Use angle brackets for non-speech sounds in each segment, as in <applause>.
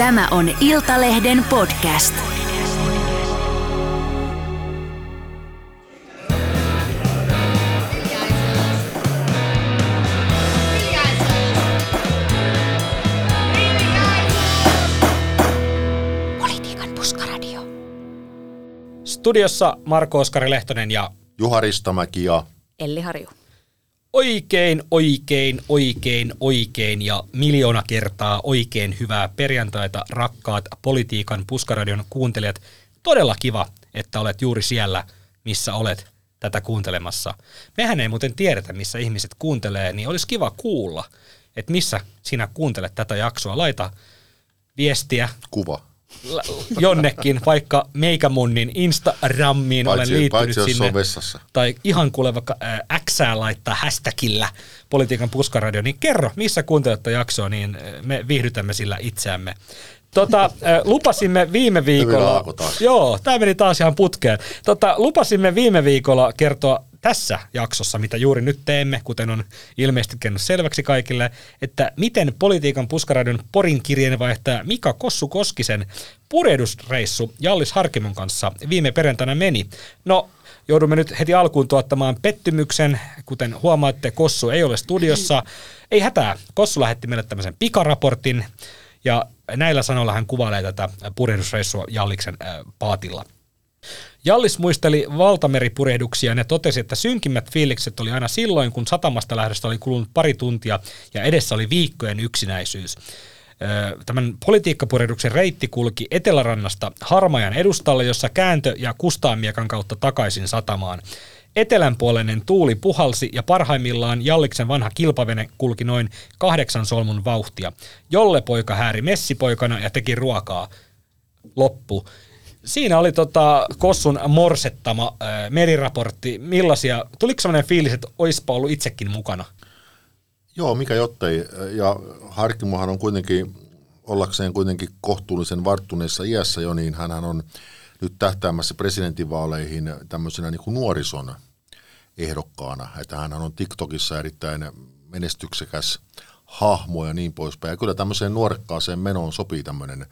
Tämä on Iltalehden podcast. Politiikan puskaradio. Studiossa Marko Oskari Lehtonen ja Juha Ristamäki ja Elli Harju. Oikein, oikein, oikein, oikein ja miljoona kertaa oikein hyvää perjantaita, rakkaat Politiikan puskaradion kuuntelijat. Todella kiva, että olet juuri siellä, missä olet tätä kuuntelemassa. Mehän ei muuten tiedetä, missä ihmiset kuuntelee, niin olisi kiva kuulla, että missä sinä kuuntelet tätä jaksoa. Laita viestiä kuva. Jonnekin, vaikka Meikämunnin Instagramiin olen Paitsi, liittynyt paitsi sinne. vessassa. Tai ihan kuule vaikka äh, Xää laittaa hashtagillä politiikan puskaradio, niin kerro, missä kuuntelet tätä jaksoa, niin me viihdytämme sillä itseämme. Tota, lupasimme viime viikolla... Joo, tämä meni taas ihan putkeen. Tota, lupasimme viime viikolla kertoa tässä jaksossa, mitä juuri nyt teemme, kuten on ilmeisesti selväksi kaikille, että miten politiikan puskaradion Porin kirjeenvaihtaja Mika Kossu Koskisen purjehdusreissu Jallis Harkimon kanssa viime perjantaina meni. No, joudumme nyt heti alkuun tuottamaan pettymyksen. Kuten huomaatte, Kossu ei ole studiossa. Ei hätää. Kossu lähetti meille tämmöisen pikaraportin ja näillä sanoilla hän kuvailee tätä purjehdusreissua Jalliksen äh, paatilla. Jallis muisteli valtameripurehduksia ja totesi, että synkimmät fiilikset oli aina silloin, kun satamasta lähdöstä oli kulunut pari tuntia ja edessä oli viikkojen yksinäisyys. Tämän politiikkapurehduksen reitti kulki Etelärannasta Harmajan edustalle, jossa kääntö ja Kustaamiekan kautta takaisin satamaan. Etelänpuoleinen tuuli puhalsi ja parhaimmillaan Jalliksen vanha kilpavene kulki noin kahdeksan solmun vauhtia. Jolle poika hääri messipoikana ja teki ruokaa. Loppu. Siinä oli tota Kossun morsettama ää, meriraportti. Millaisia, tuliko sellainen fiilis, että oispa ollut itsekin mukana? Joo, mikä jottei. Ja Harkimohan on kuitenkin, ollakseen kuitenkin kohtuullisen varttuneessa iässä jo, niin hän on nyt tähtäämässä presidentinvaaleihin tämmöisenä niin kuin nuorison ehdokkaana. Että hän on TikTokissa erittäin menestyksekäs hahmo ja niin poispäin. Ja kyllä tämmöiseen nuorekkaaseen menoon sopii tämmöinen,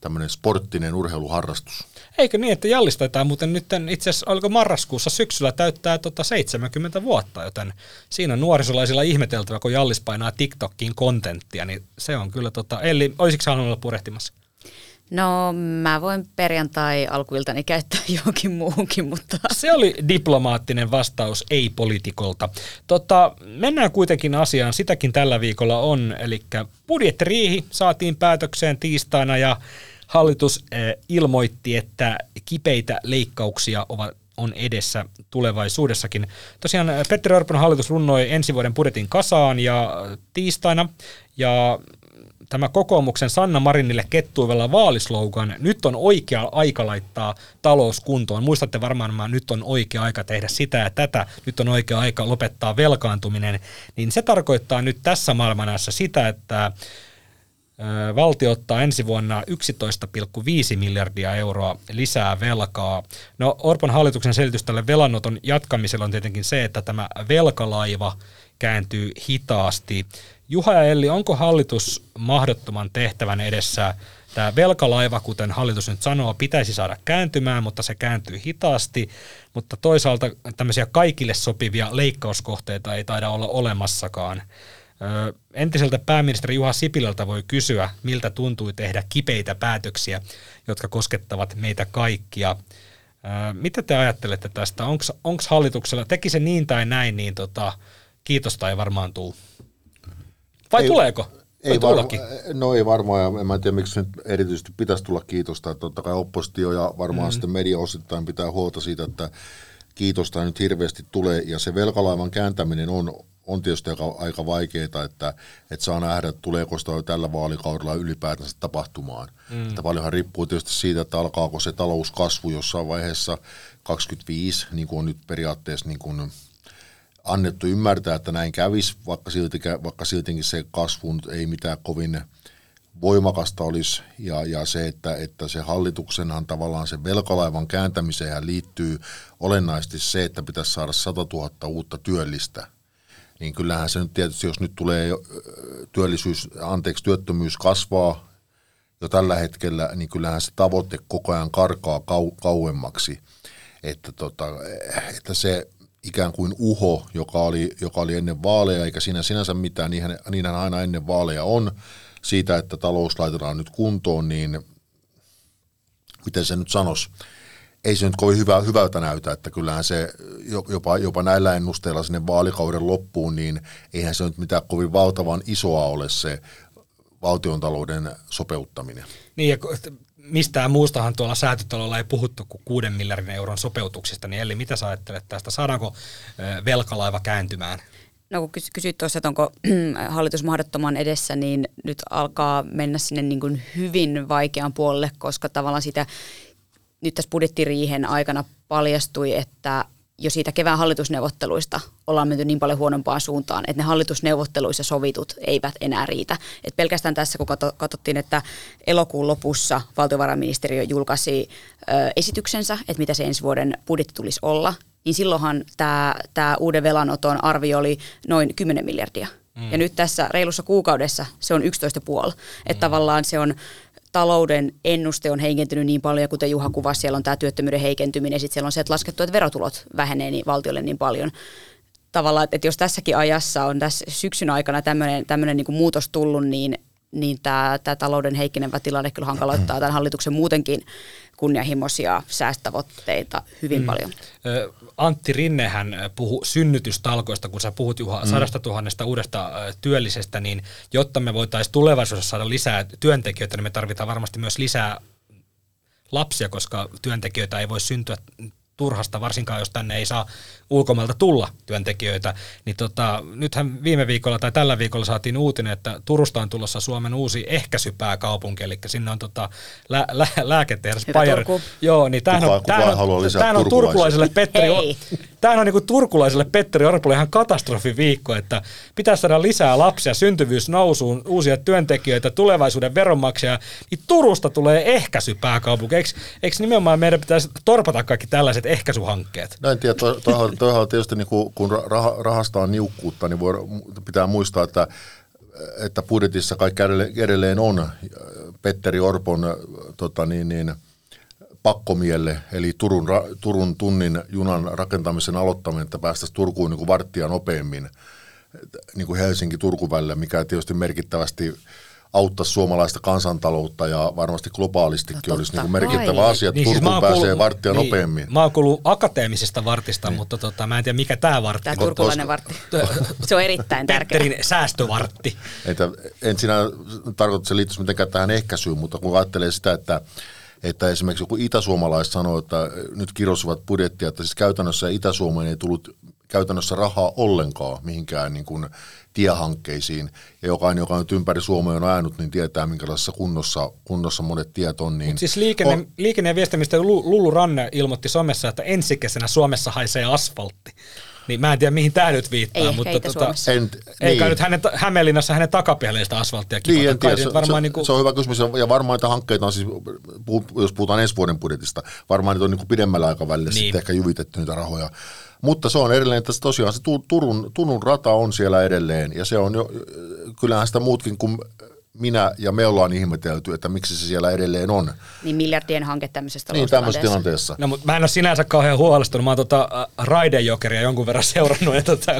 tämmöinen sporttinen urheiluharrastus. Eikö niin, että Jallis taitaa muuten nyt itse asiassa, oliko marraskuussa syksyllä täyttää tota 70 vuotta, joten siinä on nuorisolaisilla ihmeteltävä, kun Jallis painaa TikTokkiin kontenttia, niin se on kyllä tota, Elli, olisitko sä halunnut olla purehtimassa? No mä voin perjantai alkuiltani käyttää <laughs> johonkin muuhunkin, mutta Se oli diplomaattinen vastaus ei-politikolta. Tota, mennään kuitenkin asiaan, sitäkin tällä viikolla on, eli budjettiriihi saatiin päätökseen tiistaina ja hallitus eh, ilmoitti, että kipeitä leikkauksia ovat on edessä tulevaisuudessakin. Tosiaan eh, Petteri Orpon hallitus runnoi ensi vuoden budjetin kasaan ja tiistaina ja tämä kokoomuksen Sanna Marinille kettuivella vaalislogan, nyt on oikea aika laittaa talous kuntoon. Muistatte varmaan, että nyt on oikea aika tehdä sitä ja tätä, nyt on oikea aika lopettaa velkaantuminen, niin se tarkoittaa nyt tässä maailmanassa sitä, että valtio ottaa ensi vuonna 11,5 miljardia euroa lisää velkaa. No Orpon hallituksen selitys tälle velanoton jatkamiselle on tietenkin se, että tämä velkalaiva kääntyy hitaasti. Juha ja Elli, onko hallitus mahdottoman tehtävän edessä? Tämä velkalaiva, kuten hallitus nyt sanoo, pitäisi saada kääntymään, mutta se kääntyy hitaasti. Mutta toisaalta tämmöisiä kaikille sopivia leikkauskohteita ei taida olla olemassakaan. Entiseltä pääministeri Juha Sipilältä voi kysyä, miltä tuntui tehdä kipeitä päätöksiä, jotka koskettavat meitä kaikkia. Mitä te ajattelette tästä? Onko hallituksella, teki se niin tai näin, niin tota, kiitosta ei varmaan tule. Vai Ei- tuleeko? Ei tullakin. varma, no ei varmaan, ja en mä tiedä miksi nyt erityisesti pitäisi tulla kiitosta. Että totta kai oppositio ja varmaan mm. sitten media osittain pitää huolta siitä, että kiitosta nyt hirveästi tulee. Ja se velkalaivan kääntäminen on, on tietysti aika, aika vaikeaa, että, että saa nähdä, että tuleeko sitä jo tällä vaalikaudella ylipäätänsä tapahtumaan. Mm. Että paljonhan riippuu tietysti siitä, että alkaako se talouskasvu jossain vaiheessa 25, niin kuin on nyt periaatteessa niin kuin annettu ymmärtää, että näin kävisi, vaikka, silti, vaikka siltikin se kasvu ei mitään kovin voimakasta olisi, ja, ja se, että, että se hallituksenhan tavallaan se velkalaivan kääntämiseen liittyy olennaisesti se, että pitäisi saada 100 000 uutta työllistä. Niin kyllähän se nyt tietysti, jos nyt tulee työllisyys, anteeksi, työttömyys kasvaa, jo tällä hetkellä, niin kyllähän se tavoite koko ajan karkaa kau- kauemmaksi. Että, tota, että se ikään kuin uho, joka oli, joka oli ennen vaaleja, eikä siinä sinänsä mitään, niinhän, niinhän aina ennen vaaleja on, siitä, että talous laitetaan nyt kuntoon, niin miten se nyt sanoisi, ei se nyt kovin hyvä, hyvältä näytä, että kyllähän se jopa, jopa näillä ennusteilla sinne vaalikauden loppuun, niin eihän se nyt mitään kovin valtavan isoa ole se valtiontalouden sopeuttaminen. Niin ja mistään muustahan tuolla säätötalolla ei puhuttu kuin kuuden miljardin euron sopeutuksista, niin Elli, mitä sä ajattelet tästä? Saadaanko velkalaiva kääntymään? No kun kysyit tuossa, että onko <clears throat> hallitus mahdottoman edessä, niin nyt alkaa mennä sinne niin kuin hyvin vaikean puolelle, koska tavallaan sitä nyt tässä budjettiriihen aikana paljastui, että jo siitä kevään hallitusneuvotteluista ollaan menty niin paljon huonompaan suuntaan, että ne hallitusneuvotteluissa sovitut eivät enää riitä. Et pelkästään tässä, kun katsottiin, että elokuun lopussa valtiovarainministeriö julkaisi ö, esityksensä, että mitä se ensi vuoden budjetti tulisi olla, niin silloinhan tämä uuden velanoton arvio oli noin 10 miljardia. Mm. Ja nyt tässä reilussa kuukaudessa se on 11,5. Että mm. tavallaan se on talouden ennuste on heikentynyt niin paljon, kuten Juha kuvasi, siellä on tämä työttömyyden heikentyminen, sitten siellä on se, että laskettu, että verotulot vähenee niin valtiolle niin paljon. Tavallaan, että jos tässäkin ajassa on tässä syksyn aikana tämmöinen, niin muutos tullut, niin, niin tämä, tämä talouden heikkenevä tilanne kyllä hankaloittaa tämän hallituksen muutenkin kunnianhimoisia säästötavoitteita hyvin mm. paljon. Antti Rinnehän puhui synnytystalkoista, kun sä puhut Juha mm. sadasta tuhannesta uudesta työllisestä, niin jotta me voitaisiin tulevaisuudessa saada lisää työntekijöitä, niin me tarvitaan varmasti myös lisää lapsia, koska työntekijöitä ei voi syntyä turhasta, varsinkaan jos tänne ei saa ulkomailta tulla työntekijöitä. Niin tota, nythän viime viikolla tai tällä viikolla saatiin uutinen, että Turusta on tulossa Suomen uusi ehkäisypääkaupunki, eli sinne on tota, lä- lä- lääketehdas Bayer. Joo, niin tämähän on, tämähän on, tämähän on turkulaiselle Petteri, tämähän on niin turkulaiselle Petteri Orpolle ihan katastrofiviikko, että pitää saada lisää lapsia, syntyvyys nousuun, uusia työntekijöitä, tulevaisuuden veronmaksaja, niin Turusta tulee ehkäisypääkaupunki. Eikö, eikö nimenomaan meidän pitäisi torpata kaikki tällaiset ehkäisyhankkeet? No en tiedä, toihan on tietysti niin kuin, kun rahasta on niukkuutta, niin voi, pitää muistaa, että että budjetissa kaikki edelleen on Petteri Orpon tota niin, niin, pakkomielle, eli Turun, Turun tunnin junan rakentamisen aloittaminen, että päästäisiin Turkuun niin kuin varttia nopeammin niin kuin Helsinki-Turku välillä, mikä tietysti merkittävästi auttaisi suomalaista kansantaloutta ja varmasti globaalistikin no, olisi niin merkittävä kai. asia, että niin, Turkuun siis pääsee kuullut, varttia niin, nopeammin. Mä oon kuullut akateemisesta vartista, niin. mutta tota, mä en tiedä mikä tämä vartti Tämä turkulainen vartti. <laughs> se on erittäin tärkeä. Petterin säästövartti. Että en sinä tarkoita, että se liittyisi mitenkään tähän ehkäisyyn, mutta kun ajattelee sitä, että että esimerkiksi joku itäsuomalais sanoo, että nyt kirjosivat budjettia, että siis käytännössä Itä-Suomeen ei tullut käytännössä rahaa ollenkaan mihinkään niin kuin tiehankkeisiin. Ja jokainen, joka nyt ympäri Suomea on ajanut, niin tietää, minkälaisessa kunnossa, kunnossa monet tiet on. Niin siis liikenne, on, liikenne- ja viestimistä Lulu Ranne ilmoitti somessa, että ensi kesänä Suomessa haisee asfaltti. Niin mä en tiedä, mihin tämä nyt viittaa, ei mutta tota, en, eikä niin. nyt hänen, Hämeenlinnassa hänen takapihalle sitä asfalttia kipata. Niin, en tiedä, se, varmaan se, niin kuin... se, on hyvä kysymys, ja varmaan niitä hankkeita on siis, jos puhutaan ensi vuoden budjetista, varmaan niitä on niin kuin pidemmällä aikavälillä niin. sitten ehkä jyvitetty niitä rahoja. Mutta se on edelleen, että tosiaan se Turun, Turun rata on siellä edelleen, ja se on jo, kyllähän sitä muutkin kuin minä ja me ollaan ihmetelty, että miksi se siellä edelleen on. Niin miljardien hanke tämmöisestä Niin, tämmöisessä tilanteessa. No, mutta mä en ole sinänsä kauhean huolestunut. Mä oon tota, äh, Raidejokeria jonkun verran seurannut, <laughs> ja tota,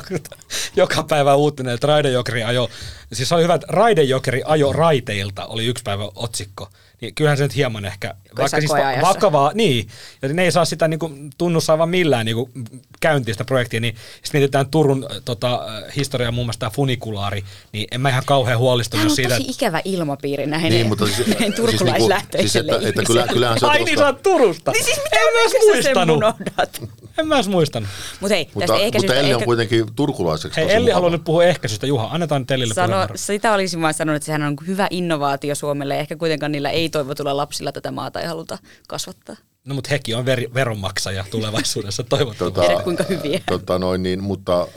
joka päivä uutinen, että Raidejokeri ajo, siis oli hyvä, että Raidejokeri ajo raiteilta, oli yksi päivä otsikko niin kyllähän se nyt hieman ehkä, vaikka siis vakavaa, niin, ja ne ei saa sitä niin kuin, tunnussa aivan millään niin kuin, käyntiin sitä projektia, niin sitten mietitään Turun tota, historiaa muun muassa tämä funikulaari, niin en mä ihan kauhean huolestunut siitä. Tämä on tosi että... ikävä ilmapiiri näihin, niin, mutta siis, näihin turkulaislähtöisille siis, että, että kyllä, kyllähän se Ai niin, sä oot Turusta. Niin siis mitä en mä muistanut. En mä edes muistanut. Mut hei, mutta, mutta Elli on ehkä... kuitenkin turkulaiseksi Hei, Elli haluaa nyt puhua ehkäisystä. Juha, annetaan nyt Ellille Sano, Sitä olisin vaan sanonut, että sehän on hyvä innovaatio Suomelle. Ehkä kuitenkaan niillä ei toivotulla lapsilla tätä maata ei haluta kasvattaa. No mutta hekin on ver- veronmaksaja tulevaisuudessa toivottavasti. Tota, Tiedä kuinka hyviä. Tota noin, niin, mutta äh,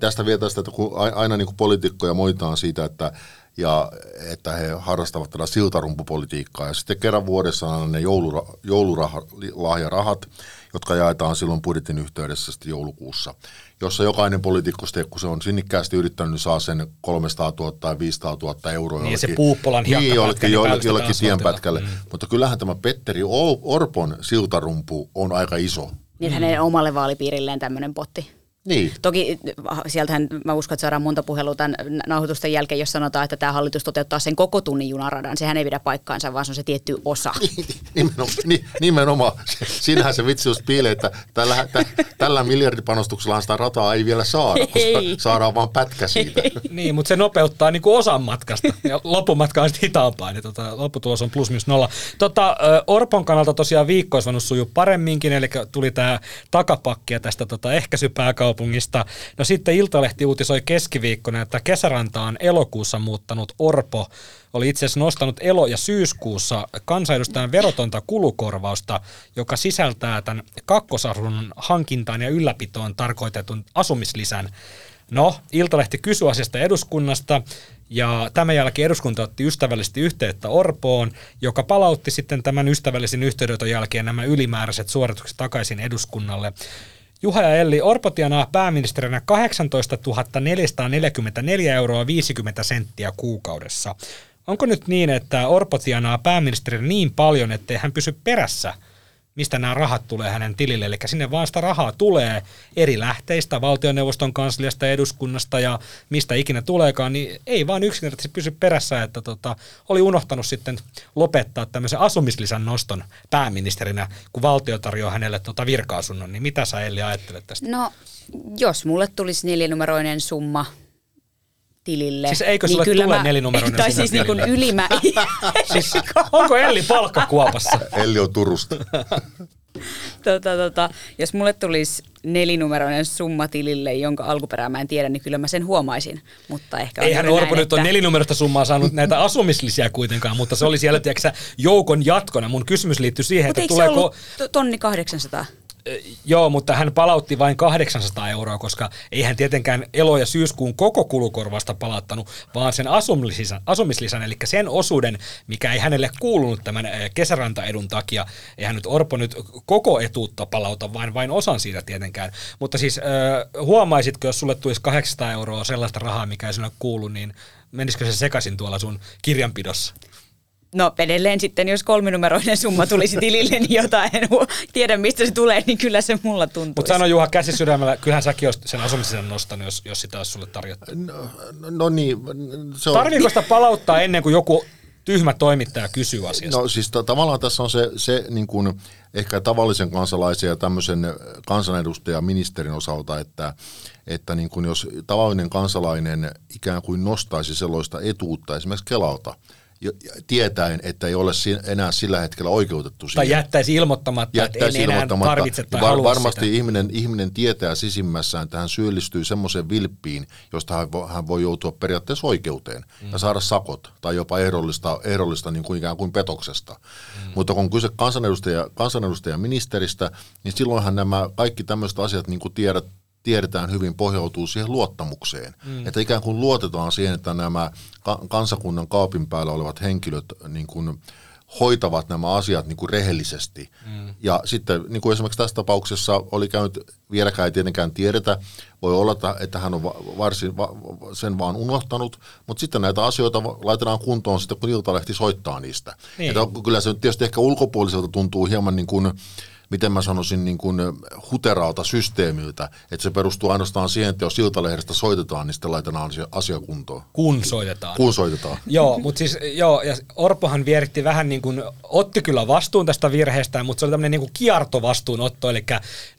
tästä vielä tästä, että kun aina niin kuin poliitikkoja moitaan siitä, että ja että he harrastavat tätä siltarumpupolitiikkaa. Ja sitten kerran vuodessa on ne joulura, joululahjarahat, jotka jaetaan silloin budjetin yhteydessä sitten joulukuussa, jossa jokainen poliitikko, kun se on sinnikkäästi yrittänyt, niin saa sen 300 000 tai 500 000 euroa. Niin se Puuppolan niin, jollekin, jollekin, jollekin tienpätkälle. Mm. Mutta kyllähän tämä Petteri Orpon siltarumpu on aika iso. Niin hänen omalle vaalipiirilleen tämmöinen potti. Niin. Toki sieltähän mä uskon, että saadaan monta puhelua tämän nauhoitusten jälkeen, jos sanotaan, että tämä hallitus toteuttaa sen koko tunnin junaradan. Sehän ei pidä paikkaansa, vaan se on se tietty osa. <laughs> nimenomaan, nimenomaan. Siinähän se vitsi just piilee, että tällä, tällä miljardipanostuksella sitä rataa ei vielä saada, koska ei. saadaan vain pätkä siitä. niin, mutta se nopeuttaa niin kuin osan matkasta ja loppumatka on sitten hitaampaa, niin tota, lopputulos on plus minus nolla. Tota, Orpon kannalta tosiaan viikko olisi voinut sujua paremminkin, eli tuli tämä takapakkia tästä tota, ehkäisypääkaupasta kaupungista. No sitten Iltalehti uutisoi keskiviikkona, että kesärantaan elokuussa muuttanut Orpo oli itse asiassa nostanut elo- ja syyskuussa kansanedustajan verotonta kulukorvausta, joka sisältää tämän kakkosarvon hankintaan ja ylläpitoon tarkoitetun asumislisän. No, Iltalehti kysyi asiasta eduskunnasta ja tämän jälkeen eduskunta otti ystävällisesti yhteyttä Orpoon, joka palautti sitten tämän ystävällisen yhteydenoton jälkeen nämä ylimääräiset suoritukset takaisin eduskunnalle. Juha ja Elli, Orpo tienaa pääministerinä 18 444 euroa 50 senttiä kuukaudessa. Onko nyt niin, että Orpo tienaa pääministerinä niin paljon, ettei hän pysy perässä – mistä nämä rahat tulee hänen tilille. Eli sinne vaan sitä rahaa tulee eri lähteistä, valtioneuvoston kansliasta, eduskunnasta ja mistä ikinä tuleekaan, niin ei vaan yksinkertaisesti pysy perässä, että tota, oli unohtanut sitten lopettaa tämmöisen asumislisän noston pääministerinä, kun valtio tarjoaa hänelle tota virka-asunnon. Niin mitä sä Elli ajattelet tästä? No, jos mulle tulisi nelinumeroinen summa tilille. Siis eikö niin sulle niin tule mä, nelinumeroinen <laughs> Tai siis niin kuin ylimä... <laughs> siis, onko Elli palkkakuopassa? Elli on Turusta. <laughs> tota, tota, jos mulle tulisi nelinumeroinen summa tilille, jonka alkuperää mä en tiedä, niin kyllä mä sen huomaisin. Mutta ehkä Eihän Orpo nyt että... ole nelinumeroista summaa saanut näitä asumislisiä kuitenkaan, mutta se oli siellä tiedätkö, joukon jatkona. Mun kysymys liittyy siihen, Mut että tuleeko... Mutta eikö se ollut tonni 800? Joo, mutta hän palautti vain 800 euroa, koska ei hän tietenkään elo- ja syyskuun koko kulukorvasta palauttanut, vaan sen asumislisän, asumislisän, eli sen osuuden, mikä ei hänelle kuulunut tämän kesärantaedun takia. Eihän nyt Orpo nyt koko etuutta palauta, vain vain osan siitä tietenkään. Mutta siis äh, huomaisitko, jos sulle tulisi 800 euroa sellaista rahaa, mikä ei sinulle kuulu, niin menisikö se sekaisin tuolla sun kirjanpidossa? No edelleen sitten, jos kolminumeroinen summa tulisi tilille, niin jota en tiedä mistä se tulee, niin kyllä se mulla tuntuu. Mutta sano Juha käsi sydämellä, kyllähän säkin olisit sen asumisen nostanut, jos, jos sitä olisi sulle tarjottu. No, no niin. Se on... Tarviiko sitä palauttaa ennen kuin joku tyhmä toimittaja kysyy asiasta? No siis t- tavallaan tässä on se, se niin kuin ehkä tavallisen kansalaisen ja tämmöisen kansanedustajan ministerin osalta, että, että niin kuin jos tavallinen kansalainen ikään kuin nostaisi sellaista etuutta esimerkiksi Kelalta – tietäen, että ei ole enää sillä hetkellä oikeutettu siihen. Tai jättäisi ilmoittamatta, jättäisi että ei ilmoittamatta. tarvitse tai Var, Varmasti sitä. ihminen, ihminen tietää sisimmässään, että hän syyllistyy semmoiseen vilppiin, josta hän voi, hän voi joutua periaatteessa oikeuteen mm. ja saada sakot tai jopa ehdollista, ehdollista niin kuin ikään kuin petoksesta. Mm. Mutta kun on kyse kansanedustaja, kansanedustaja ministeristä, niin silloinhan nämä kaikki tämmöiset asiat, niin kuin tiedät, tiedetään hyvin, pohjautuu siihen luottamukseen. Mm. Että ikään kuin luotetaan siihen, että nämä kansakunnan kaapin päällä olevat henkilöt niin kuin hoitavat nämä asiat niin kuin rehellisesti. Mm. Ja sitten niin kuin esimerkiksi tässä tapauksessa oli käynyt, vieläkään ei tietenkään tiedetä, voi olla, että hän on varsin sen vaan unohtanut, mutta sitten näitä asioita laitetaan kuntoon sitten, kun Iltalehti soittaa niistä. Niin. Että kyllä se tietysti ehkä ulkopuoliselta tuntuu hieman niin kuin, miten mä sanoisin, niin kuin huteraalta systeemiltä, että se perustuu ainoastaan siihen, että jos Iltalehdestä soitetaan, niin sitten laitetaan asia, asia kuntoon. Kun soitetaan. Kun soitetaan. joo, mutta siis joo, ja Orpohan vieritti vähän niin kuin, otti kyllä vastuun tästä virheestä, mutta se oli tämmöinen niin kuin kiertovastuunotto, eli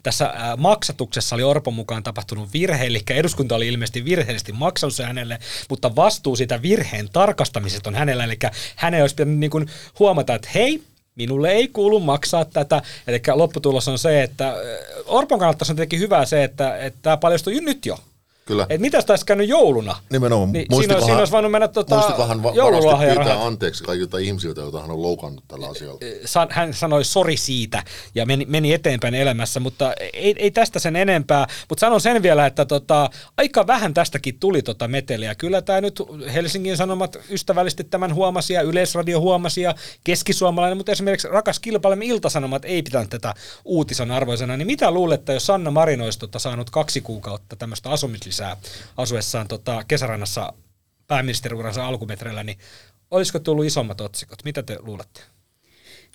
tässä maksatuksessa oli Orpon mukaan tapahtunut virhe, eli eduskunta oli ilmeisesti virheellisesti maksanut se hänelle, mutta vastuu siitä virheen tarkastamisesta on hänellä, eli hänen olisi pitänyt niin kuin huomata, että hei, minulle ei kuulu maksaa tätä. Eli lopputulos on se, että Orpon kannalta on tietenkin hyvä se, että, että tämä paljastui nyt jo. Kyllä. Et mitäs taisi käynyt jouluna? Nimenomaan. Niin siinä, olisi, siinä olisi voinut mennä tota, muistikohan va- joululahjarahat. pyytää anteeksi kaikilta ihmisiltä, joita hän on loukannut tällä asialla. San, hän sanoi sori siitä ja meni, meni eteenpäin elämässä, mutta ei, ei tästä sen enempää. Mutta sanon sen vielä, että tota, aika vähän tästäkin tuli tota meteliä. Kyllä tämä nyt Helsingin Sanomat ystävällisesti tämän huomasi ja Yleisradio huomasi ja keskisuomalainen, mutta esimerkiksi rakas kilpailemme Iltasanomat ei pitänyt tätä uutison arvoisena. Niin mitä luulette, jos Sanna Marin olisi tota, saanut kaksi kuukautta tämmöistä asumislisää asuessaan tota, kesärannassa pääministeriuransa alkumetreillä, niin olisiko tullut isommat otsikot? Mitä te luulette?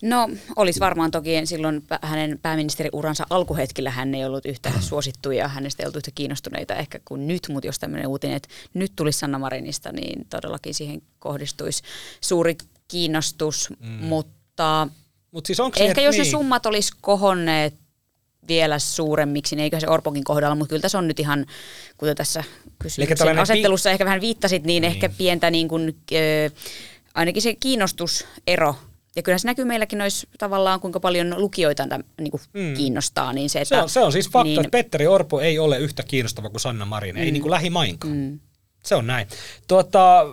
No olisi varmaan toki silloin hänen pääministeriuransa alkuhetkillä hän ei ollut yhtä suosittu ja hänestä ei ollut yhtä kiinnostuneita ehkä kuin nyt, mutta jos tämmöinen uutinen, että nyt tulisi Sanna Marinista, niin todellakin siihen kohdistuisi suuri kiinnostus, mm. mutta Mut siis onko ehkä niin, jos niin. ne summat olisi kohonneet vielä suuremmiksi, niin eikö se Orpokin kohdalla, mutta kyllä tässä on nyt ihan, kuten tässä kysymyksen asettelussa pi- ehkä vähän viittasit, niin, niin. ehkä pientä niin kuin, äh, ainakin se kiinnostusero ja kyllä se näkyy meilläkin noissa tavallaan, kuinka paljon lukijoita niin kuin mm. kiinnostaa. Niin se, että, se, on, se on siis fakta, niin, että Petteri Orpo ei ole yhtä kiinnostava kuin Sanna Marin, mm. ei niin kuin lähimainkaan. Mm. Se on näin. Tuota,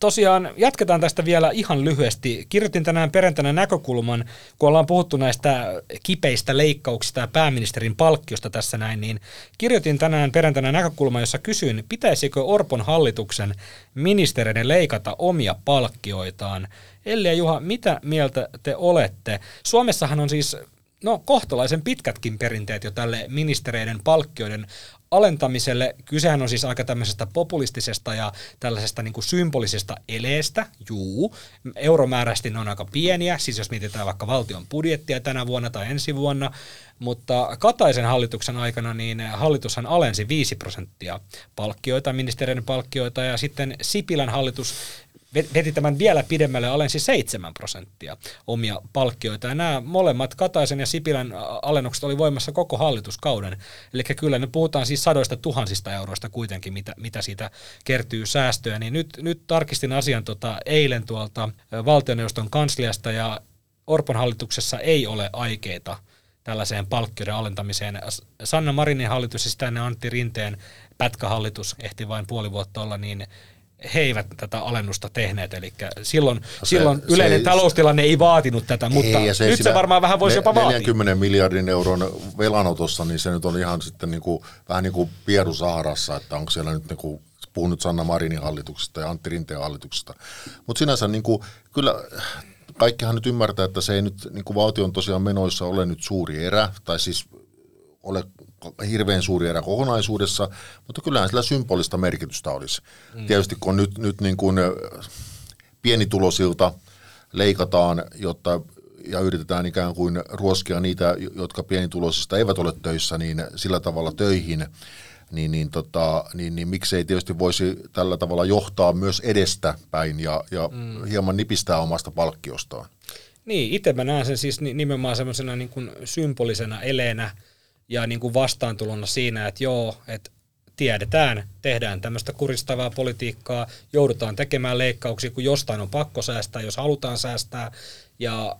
tosiaan jatketaan tästä vielä ihan lyhyesti. Kirjoitin tänään perjantaina näkökulman, kun ollaan puhuttu näistä kipeistä leikkauksista ja pääministerin palkkiosta tässä näin, niin kirjoitin tänään perjantaina näkökulman, jossa kysyin, pitäisikö Orpon hallituksen ministereiden leikata omia palkkioitaan. Elli ja Juha, mitä mieltä te olette? Suomessahan on siis no, kohtalaisen pitkätkin perinteet jo tälle ministereiden palkkioiden alentamiselle. Kysehän on siis aika tämmöisestä populistisesta ja tällaisesta niin kuin symbolisesta eleestä, juu. Euromääräisesti ne on aika pieniä, siis jos mietitään vaikka valtion budjettia tänä vuonna tai ensi vuonna, mutta Kataisen hallituksen aikana niin hallitushan alensi 5 prosenttia palkkioita, ministeriön palkkioita, ja sitten Sipilän hallitus veti tämän vielä pidemmälle alensi 7 prosenttia omia palkkioita. Ja nämä molemmat Kataisen ja Sipilän alennukset oli voimassa koko hallituskauden. Eli kyllä ne puhutaan siis sadoista tuhansista euroista kuitenkin, mitä, mitä siitä kertyy säästöjä. Niin nyt, nyt tarkistin asian tota, eilen tuolta valtioneuvoston kansliasta ja Orpon hallituksessa ei ole aikeita tällaiseen palkkioiden alentamiseen. Sanna Marinin hallitus ja sitä Antti Rinteen pätkähallitus ehti vain puoli vuotta olla, niin he eivät tätä alennusta tehneet, eli silloin, no se, silloin yleinen se, taloustilanne ei vaatinut tätä, mutta ei, se nyt se varmaan vähän voisi jopa vaatia. 40 miljardin euron velanotossa, niin se nyt on ihan sitten niin kuin, vähän niin kuin pierusaarassa, että onko siellä nyt niin kuin, puhun nyt Sanna Marinin hallituksesta ja Antti Rinteen hallituksesta. Mutta sinänsä niin kuin, kyllä kaikkihan nyt ymmärtää, että se ei nyt niin kuin valtion tosiaan menoissa ole nyt suuri erä, tai siis ole hirveän suuri erä kokonaisuudessa, mutta kyllähän sillä symbolista merkitystä olisi. Mm. Tietysti kun nyt, nyt niin kuin pienitulosilta leikataan, jotta ja yritetään ikään kuin ruoskia niitä, jotka pienituloisista eivät ole töissä, niin sillä tavalla töihin, niin, niin, tota, niin, niin miksei tietysti voisi tällä tavalla johtaa myös edestä päin ja, ja mm. hieman nipistää omasta palkkiostaan. Niin, itse mä näen sen siis nimenomaan semmoisena niin kuin symbolisena eleenä, ja niin kuin vastaantulona siinä, että joo, että tiedetään, tehdään tämmöistä kuristavaa politiikkaa, joudutaan tekemään leikkauksia, kun jostain on pakko säästää, jos halutaan säästää, ja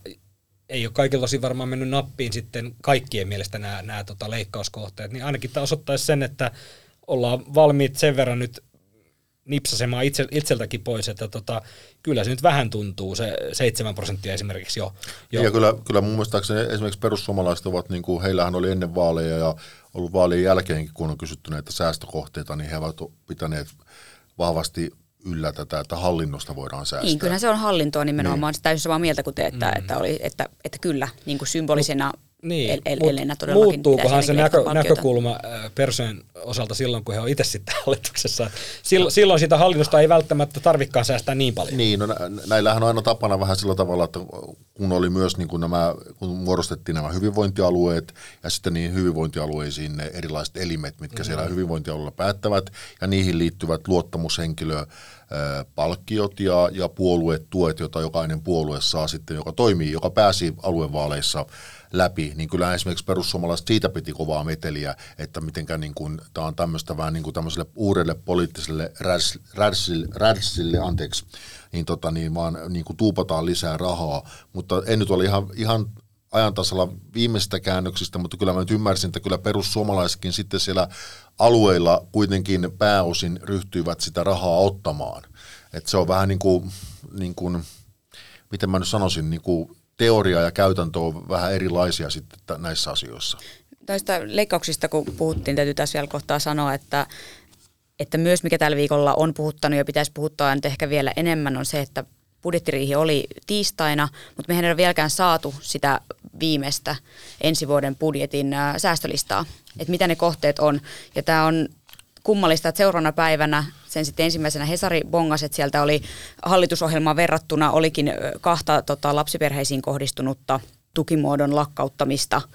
ei ole kaikilla tosi varmaan mennyt nappiin sitten kaikkien mielestä nämä, nämä tota leikkauskohteet, niin ainakin tämä osoittaisi sen, että ollaan valmiit sen verran nyt nipsasemaan itse, itseltäkin pois, että tota, kyllä se nyt vähän tuntuu, se 7 prosenttia esimerkiksi jo. jo. Ja kyllä, kyllä mun muistaakseni esimerkiksi perussuomalaiset ovat, niin kuin, heillähän oli ennen vaaleja ja ollut vaalien jälkeenkin, kun on kysytty näitä säästökohteita, niin he ovat pitäneet vahvasti yllä tätä, että hallinnosta voidaan säästää. Niin, kyllä se on hallintoa nimenomaan. Niin. Olen täysin samaa mieltä kuin te, että, mm. että, oli, että, että kyllä niin kuin symbolisena niin, el, el, todellakin muuttuukohan se näkö, näkökulma Persön osalta silloin, kun he on itse sitten <laughs> hallituksessa? Silloin, silloin sitä hallinnosta ei välttämättä tarvikaan säästää niin paljon. Niin, no näillähän on aina tapana vähän sillä tavalla, että kun oli myös niin kuin nämä, kun muodostettiin nämä hyvinvointialueet ja sitten niin hyvinvointialueisiin ne erilaiset elimet, mitkä mm. siellä hyvinvointialueella päättävät ja niihin liittyvät luottamushenkilö, palkkiot ja, ja puoluetuet, joita jokainen puolue saa sitten, joka toimii, joka pääsi aluevaaleissa läpi, niin kyllä esimerkiksi perussuomalaiset siitä piti kovaa meteliä, että mitenkä niin tämä on tämmöistä vähän niin kuin tämmöiselle uudelle poliittiselle rädsille, rädsille anteeksi, niin, tota, niin vaan niin kuin tuupataan lisää rahaa, mutta en nyt ole ihan, ihan ajan tasalla viimeisistä käännöksistä, mutta kyllä mä nyt ymmärsin, että kyllä perussuomalaisetkin sitten siellä alueilla kuitenkin pääosin ryhtyivät sitä rahaa ottamaan. Et se on vähän niin kuin, niin kuin, miten mä nyt sanoisin, niin kuin teoria ja käytäntö on vähän erilaisia sitten näissä asioissa. Näistä leikkauksista, kun puhuttiin, täytyy tässä vielä kohtaa sanoa, että, että myös mikä tällä viikolla on puhuttanut ja pitäisi puhuttaa nyt ehkä vielä enemmän on se, että budjettiriihi oli tiistaina, mutta mehän ei ole vieläkään saatu sitä viimeistä ensi vuoden budjetin säästölistaa, että mitä ne kohteet on. Ja tämä on kummallista, että seuraavana päivänä sen sitten ensimmäisenä Hesari bongas, että sieltä oli hallitusohjelmaan verrattuna olikin kahta tota, lapsiperheisiin kohdistunutta tukimuodon lakkauttamista –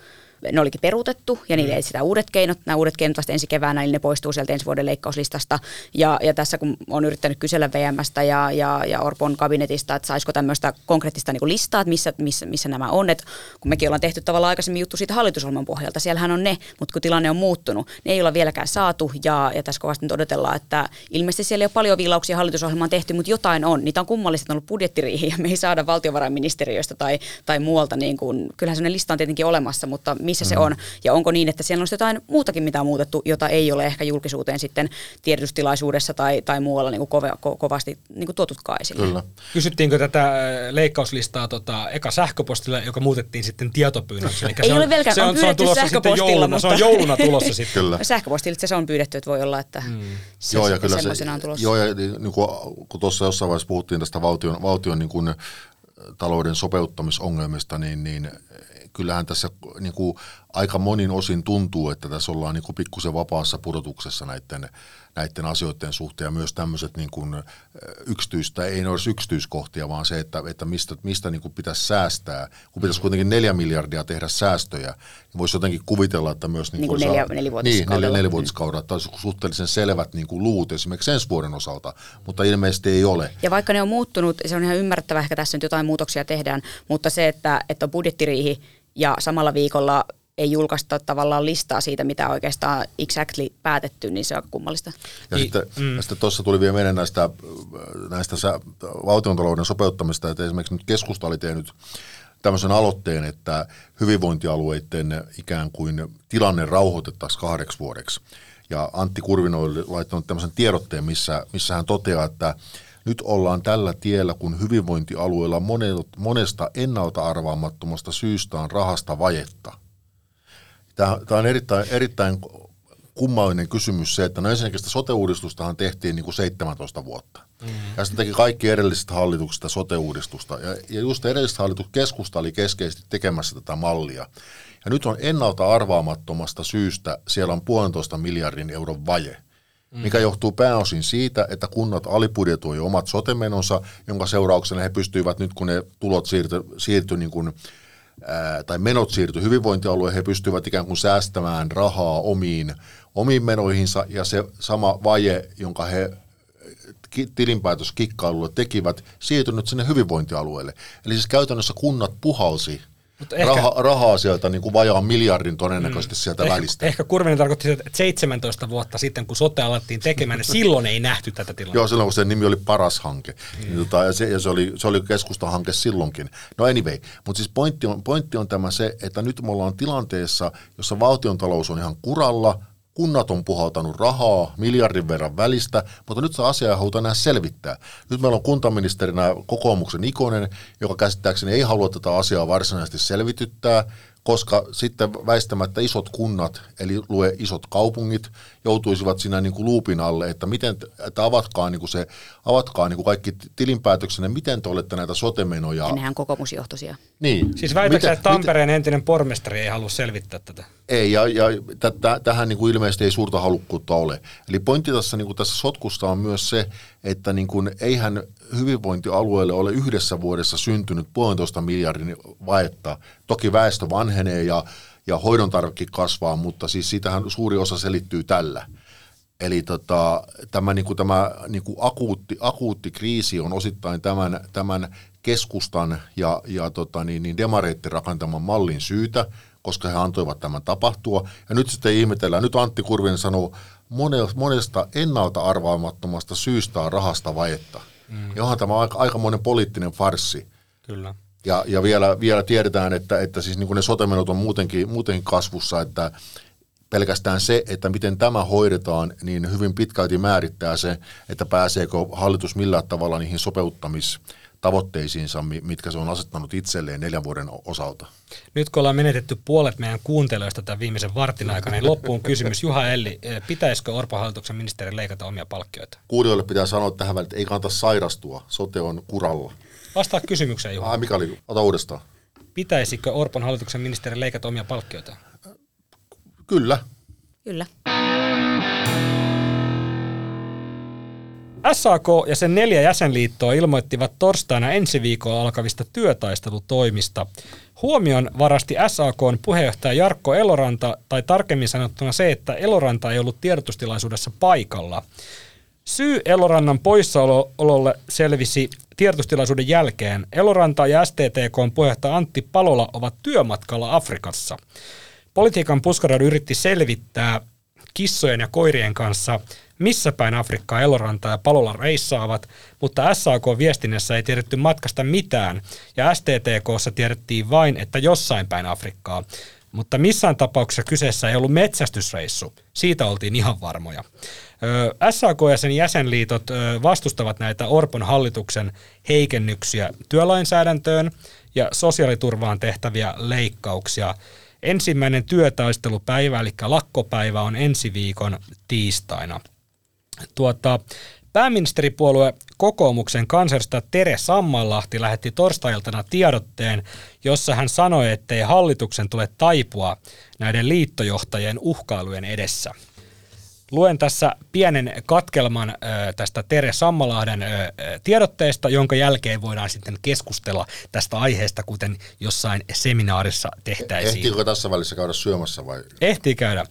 ne olikin peruutettu ja niille mm. etsitään uudet keinot. Nämä uudet keinot vasta ensi keväänä, niin ne poistuu sieltä ensi vuoden leikkauslistasta. Ja, ja tässä kun on yrittänyt kysellä VMstä ja, ja, ja Orpon kabinetista, että saisiko tämmöistä konkreettista niin listaa, että missä, missä, missä nämä on. Et kun mekin ollaan tehty tavallaan aikaisemmin juttu siitä hallitusohjelman pohjalta, siellähän on ne, mutta kun tilanne on muuttunut, ne ei olla vieläkään saatu. Ja, ja tässä kovasti nyt odotellaan, että ilmeisesti siellä ei ole paljon viilauksia hallitusohjelmaan tehty, mutta jotain on. Niitä on kummallista, että on ollut budjettiriihi ja me ei saada valtiovarainministeriöstä tai, tai muualta. Niin kuin, kyllähän sellainen lista on tietenkin olemassa, mutta missä mm. se on ja onko niin, että siellä on jotain muutakin, mitä on muutettu, jota ei ole ehkä julkisuuteen sitten tiedotustilaisuudessa tai, tai muualla niin kuin kove, ko, kovasti niin kuin tuotutkaan esille. Kyllä. Kysyttiinkö tätä leikkauslistaa tota, eka sähköpostilla, joka muutettiin sitten tietopyynnöksi? Eli ei se on, ole velkään, se on, on, se on tulossa sitten jouluna, mutta... se on jouluna tulossa sitten. kyllä. <laughs> Sähköpostilla se on pyydetty, että voi olla, että mm. se joo, ja kyllä se, on tulossa. Joo, ja niin kuin, kun tuossa jossain vaiheessa puhuttiin tästä valtion, valtion niin kuin, talouden sopeuttamisongelmista, niin, niin kyllähän tässä niin kuin, aika monin osin tuntuu, että tässä ollaan niin kuin pikkusen vapaassa pudotuksessa näiden, näiden asioiden suhteen ja myös tämmöiset niin kuin yksityistä, ei ne olisi yksityiskohtia, vaan se, että, että mistä, mistä niin kuin pitäisi säästää. Kun pitäisi kuitenkin neljä miljardia tehdä säästöjä, niin voisi jotenkin kuvitella, että myös niin kuin niin neljä, nelivuotiskaudella. Niin, neljä, nelivuotiskaudella, että olisi suhteellisen selvät niin kuin luut esimerkiksi ensi vuoden osalta, mutta ilmeisesti ei ole. Ja vaikka ne on muuttunut, se on ihan ymmärrettävä, ehkä tässä nyt jotain muutoksia tehdään, mutta se, että, että on budjettiriihi ja samalla viikolla ei julkaista tavallaan listaa siitä, mitä oikeastaan exactly päätetty, niin se on kummallista. Ja I, sitten, mm. sitten tuossa tuli vielä meidän näistä, näistä valtiontalouden sopeuttamista, että esimerkiksi nyt keskusta oli tehnyt tämmöisen aloitteen, että hyvinvointialueiden ikään kuin tilanne rauhoitettaisiin kahdeksi vuodeksi. Ja Antti Kurvino oli laittanut tämmöisen tiedotteen, missä, missä hän toteaa, että nyt ollaan tällä tiellä, kun hyvinvointialueella monesta ennalta arvaamattomasta syystä on rahasta vajetta – Tämä on erittäin, erittäin kummallinen kysymys se, että no ensinnäkin sitä sote-uudistustahan tehtiin niin kuin 17 vuotta. Mm-hmm. Ja sitten teki kaikki edelliset hallituksista sote-uudistusta. Ja, ja just edelliset hallitus keskusta oli keskeisesti tekemässä tätä mallia. Ja nyt on ennalta arvaamattomasta syystä, siellä on puolentoista miljardin euron vaje, mm. mikä johtuu pääosin siitä, että kunnat alibudjetoi omat sotemenonsa, jonka seurauksena he pystyivät nyt, kun ne tulot siirtyi siirty niin kuin ää, tai menot siirtyi hyvinvointialueen, he pystyvät ikään kuin säästämään rahaa omiin, omiin menoihinsa ja se sama vaje, jonka he tilinpäätöskikkailulle tekivät, siirtynyt sinne hyvinvointialueelle. Eli siis käytännössä kunnat puhalsi mutta ehkä, Raha, rahaa sieltä niin kuin vajaan miljardin todennäköisesti mm, sieltä ehkä, välistä. Ehkä Kurvinen tarkoitti, että 17 vuotta sitten, kun sote alettiin tekemään, niin silloin ei nähty tätä tilannetta. Joo, silloin kun se nimi oli paras hanke. Mm. Tota, ja se, ja se, oli, se oli keskustahanke silloinkin. No anyway, mutta siis pointti on, pointti on tämä se, että nyt me ollaan tilanteessa, jossa valtion talous on ihan kuralla, Kunnat on puhaltanut rahaa miljardin verran välistä, mutta nyt se asia ei haluta enää selvittää. Nyt meillä on kuntaministerinä kokoomuksen Ikonen, joka käsittääkseni ei halua tätä asiaa varsinaisesti selvityttää, koska sitten väistämättä isot kunnat, eli lue isot kaupungit, joutuisivat siinä niin kuin luupin alle, että, miten, että avatkaa, niin kuin se, avatkaa niin kuin kaikki tilinpäätöksenä, miten te olette näitä sotemenoja. Ja nehän kokoomusjohtoisia. Niin. Siis väitätkö, että Tampereen miten, entinen pormestari ei halua selvittää tätä? Ei, ja, ja t- tähän niin kuin ilmeisesti ei suurta halukkuutta ole. Eli pointti tässä, niin kuin tässä sotkusta on myös se, että niin kuin, eihän hyvinvointialueelle ole yhdessä vuodessa syntynyt puolentoista miljardin vaetta. Toki väestö vanhenee ja, ja hoidon tarvekin kasvaa, mutta siis siitähän suuri osa selittyy tällä. Eli tota, tämä, niin kuin, tämä niin kuin akuutti, akuutti kriisi on osittain tämän, tämän keskustan ja, ja tota, niin, niin demareitten rakentaman mallin syytä, koska he antoivat tämän tapahtua. Ja nyt sitten ihmetellään, nyt Antti Kurvinen sanoo, monesta ennalta arvaamattomasta syystä on rahasta vajetta. Mm. Ja onhan tämä aika, aikamoinen poliittinen farsi. Kyllä. Ja, ja vielä, vielä tiedetään, että, että siis niin kuin ne sotemenot on muutenkin, muutenkin kasvussa, että pelkästään se, että miten tämä hoidetaan, niin hyvin pitkälti määrittää se, että pääseekö hallitus millään tavalla niihin sopeuttamistavoitteisiinsa, mitkä se on asettanut itselleen neljän vuoden osalta. Nyt kun ollaan menetetty puolet meidän kuuntelijoista tämän viimeisen vartin aikana, niin loppuun <laughs> kysymys. Juha Elli, eh, pitäisikö Orpon hallituksen ministeri leikata omia palkkioita? Kuulijoille pitää sanoa tähän väliin, että ei kannata sairastua. Sote on kuralla. Vastaa kysymykseen, Juha. Ai, mikä oli? Ota uudestaan. Pitäisikö Orpon hallituksen ministeri leikata omia palkkioita? Kyllä. Kyllä. SAK ja sen neljä jäsenliittoa ilmoittivat torstaina ensi viikolla alkavista työtaistelutoimista. Huomion varasti SAKn puheenjohtaja Jarkko Eloranta, tai tarkemmin sanottuna se, että Eloranta ei ollut tiedotustilaisuudessa paikalla. Syy Elorannan poissaololle selvisi tiedotustilaisuuden jälkeen. Eloranta ja STTKn puheenjohtaja Antti Palola ovat työmatkalla Afrikassa. Politiikan puskaradu yritti selvittää kissojen ja koirien kanssa, missä päin Afrikkaa Eloranta ja Palola reissaavat, mutta SAK-viestinnässä ei tiedetty matkasta mitään, ja STTKssa tiedettiin vain, että jossain päin Afrikkaa. Mutta missään tapauksessa kyseessä ei ollut metsästysreissu. Siitä oltiin ihan varmoja. SAK ja sen jäsenliitot vastustavat näitä Orpon hallituksen heikennyksiä työlainsäädäntöön ja sosiaaliturvaan tehtäviä leikkauksia. Ensimmäinen työtaistelupäivä, eli lakkopäivä, on ensi viikon tiistaina. Tuota, pääministeripuolue kokoomuksen kansanista Tere Sammanlahti lähetti torstailtana tiedotteen, jossa hän sanoi, ettei hallituksen tule taipua näiden liittojohtajien uhkailujen edessä. Luen tässä pienen katkelman tästä Tere Sammalahden tiedotteesta, jonka jälkeen voidaan sitten keskustella tästä aiheesta, kuten jossain seminaarissa tehtäisiin. Ehtiikö tässä välissä käydä syömässä vai? Ehtii käydä.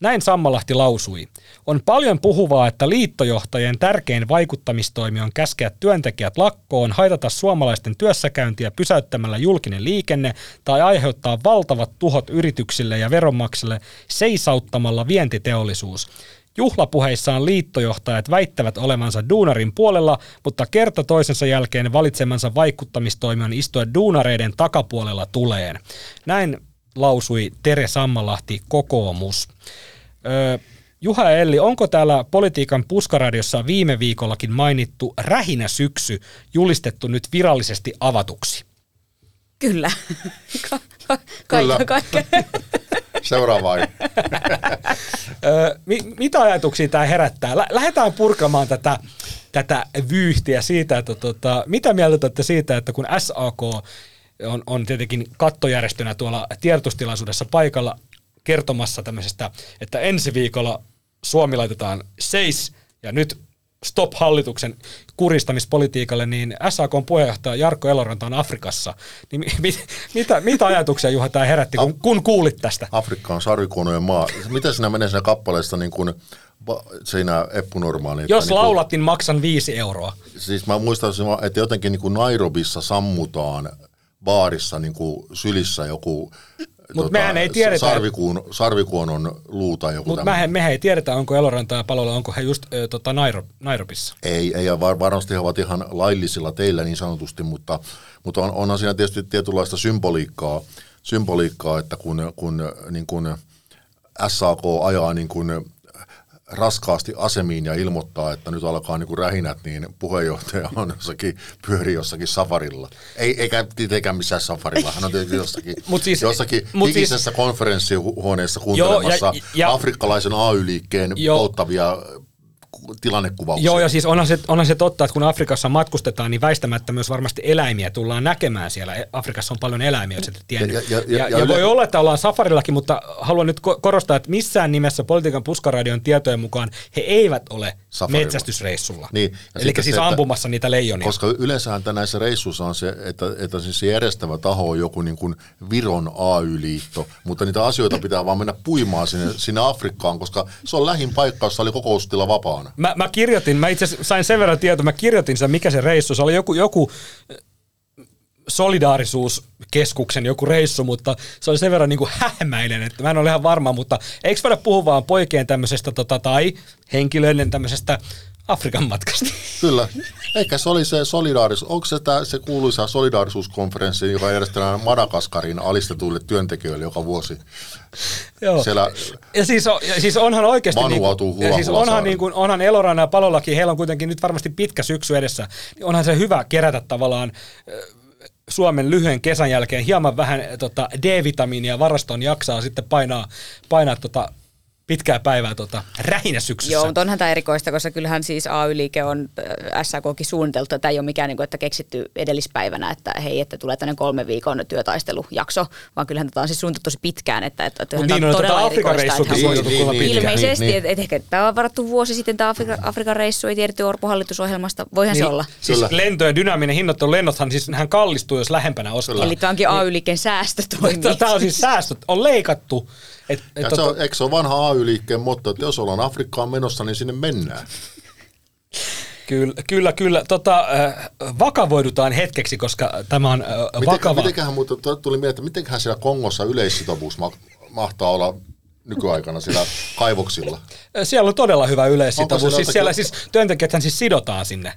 Näin Sammalahti lausui. On paljon puhuvaa, että liittojohtajien tärkein vaikuttamistoimi on käskeä työntekijät lakkoon, haitata suomalaisten työssäkäyntiä pysäyttämällä julkinen liikenne tai aiheuttaa valtavat tuhot yrityksille ja veronmaksille seisauttamalla vientiteollisuus. Juhlapuheissaan liittojohtajat väittävät olevansa duunarin puolella, mutta kerta toisensa jälkeen valitsemansa vaikuttamistoimi on istua duunareiden takapuolella tuleen. Näin lausui Tere Sammalahti kokoomus. Öö, Juha ja Elli, onko täällä politiikan puskaradiossa viime viikollakin mainittu rähinä syksy julistettu nyt virallisesti avatuksi? Kyllä. <laughs> Ka- ka- Kyllä. <laughs> Seuraava öö, mi- mitä ajatuksia tämä herättää? Lä- lähdetään purkamaan tätä, tätä vyyhtiä siitä, että tota, mitä mieltä olette siitä, että kun SAK on, on tietenkin kattojärjestönä tuolla tiedotustilaisuudessa paikalla kertomassa tämmöisestä, että ensi viikolla Suomi laitetaan seis ja nyt stop hallituksen kuristamispolitiikalle, niin SAK on puheenjohtaja Jarkko Eloranta on Afrikassa. Niin mi- mi- mitä, mitä ajatuksia Juha tämä herätti, kun, kun kuulit tästä? Afrikka on sarvikuonojen maa. Miten siinä menee siinä kappaleessa niin kuin, siinä eppunormaali? että Jos niin laulat, niin maksan viisi euroa. Siis mä muistan, että jotenkin niin kuin Nairobissa sammutaan baarissa niin kuin sylissä joku Mut mehän ei tiedetä- sarvikuun, sarvikuonon luu tai joku Mutta mehän, mehän ei tiedetä, onko Eloranta ja Palola, onko he just ö, tota, Nairo, Nairobissa. Ei, ei ja var, varmasti he ovat ihan laillisilla teillä niin sanotusti, mutta, mutta on, onhan siinä tietysti tietynlaista symboliikkaa, symboliikkaa että kun, kun, niin kun SAK ajaa niin kun raskaasti asemiin ja ilmoittaa, että nyt alkaa niin kuin rähinät, niin puheenjohtaja on jossakin, pyöri jossakin safarilla. Ei, eikä tietenkään missään safarilla, hän on tietysti jossakin, Mut siis- jossakin mut siis- higisessä konferenssihuoneessa kuuntelemassa Joo, ja- ja- afrikkalaisen AY-liikkeen Joo. polttavia tilannekuvauksia. Joo, ja siis onhan se, onhan se totta, että kun Afrikassa matkustetaan, niin väistämättä myös varmasti eläimiä tullaan näkemään siellä. Afrikassa on paljon eläimiä, jos et tiennyt. Ja- Ja, ja- ja- ja, ja ja, yle- voi olla, että ollaan safarillakin, mutta haluan nyt ko- korostaa, että missään nimessä politiikan puskaradion tietojen mukaan he eivät ole Safarilla. metsästysreissulla. Niin, Eli siis se, että- ampumassa niitä leijonia. Koska yleensähän näissä reissuissa on se, että, että siis se järjestävä taho on joku niin kuin Viron AY-liitto, mutta niitä asioita pitää vaan mennä puimaan sinne, sinne Afrikkaan, koska se on lähin paikka, jossa oli kokoustila vapaana. Mä, mä kirjoitin, mä itse sain sen verran tietoa, mä kirjoitin sen, mikä se reissu, se oli joku, joku äh, solidaarisuuskeskuksen joku reissu, mutta se oli sen verran niin hämäinen, että mä en ole ihan varma, mutta eikö voida puhua vaan poikien tämmöisestä tota, tai henkilöiden tämmöisestä Afrikan matkasta. Kyllä. Eikä se oli se solidaarisuus, onko se tää, se kuuluisa solidaarisuuskonferenssi, joka järjestetään Madagaskarin alistetuille työntekijöille joka vuosi. Joo. Siellä Ja siis, on, ja siis onhan oikeasti, Manu niinku, hula ja siis onhan, niin kuin, onhan Eloranna ja Palollakin, heillä on kuitenkin nyt varmasti pitkä syksy edessä, niin onhan se hyvä kerätä tavallaan Suomen lyhyen kesän jälkeen hieman vähän tota, D-vitamiinia varastoon jaksaa sitten painaa, painaa tota, pitkää päivää tota, rähinä syksyssä. Joo, mutta onhan tämä erikoista, koska kyllähän siis AY-liike on äh, SAKkin suunniteltu. Tämä ei ole mikään, niin kuin, että keksitty edellispäivänä, että hei, että tulee tänne kolme viikon työtaistelujakso, vaan kyllähän tätä on siis suunniteltu tosi pitkään. Että, että, että niin on, että todella tämä Afrikan erikoista, reissukin että- suunniteltu Niin, niin, pitkään. Ilmeisesti, Niin, niin, että et ehkä tämä on varattu vuosi sitten tämä Afrika, Afrikan reissu, ei tiedetty Orpo hallitusohjelmasta. Voihan se olla. Siis Kyllä. lento- ja dynaaminen hinnoittelu lennothan siis hän kallistuu, jos lähempänä ostaa. Eli tämä onkin AY-liikkeen säästötoimi. Tämä on siis säästöt, on leikattu. Et, et, tota, se on, eikö se ole vanha AY-liikkeen motto, että jos ollaan Afrikkaan menossa, niin sinne mennään. Kyllä, kyllä. kyllä. Tota, äh, vakavoidutaan hetkeksi, koska tämä on äh, vakava. mitenköhän, mutta tu- tuli mieleen, että mitenköhän siellä Kongossa yleissitovuus ma- mahtaa olla nykyaikana siellä kaivoksilla? Siellä on todella hyvä yleissitovuus. Siis siellä siis työntekijäthän siis sidotaan sinne.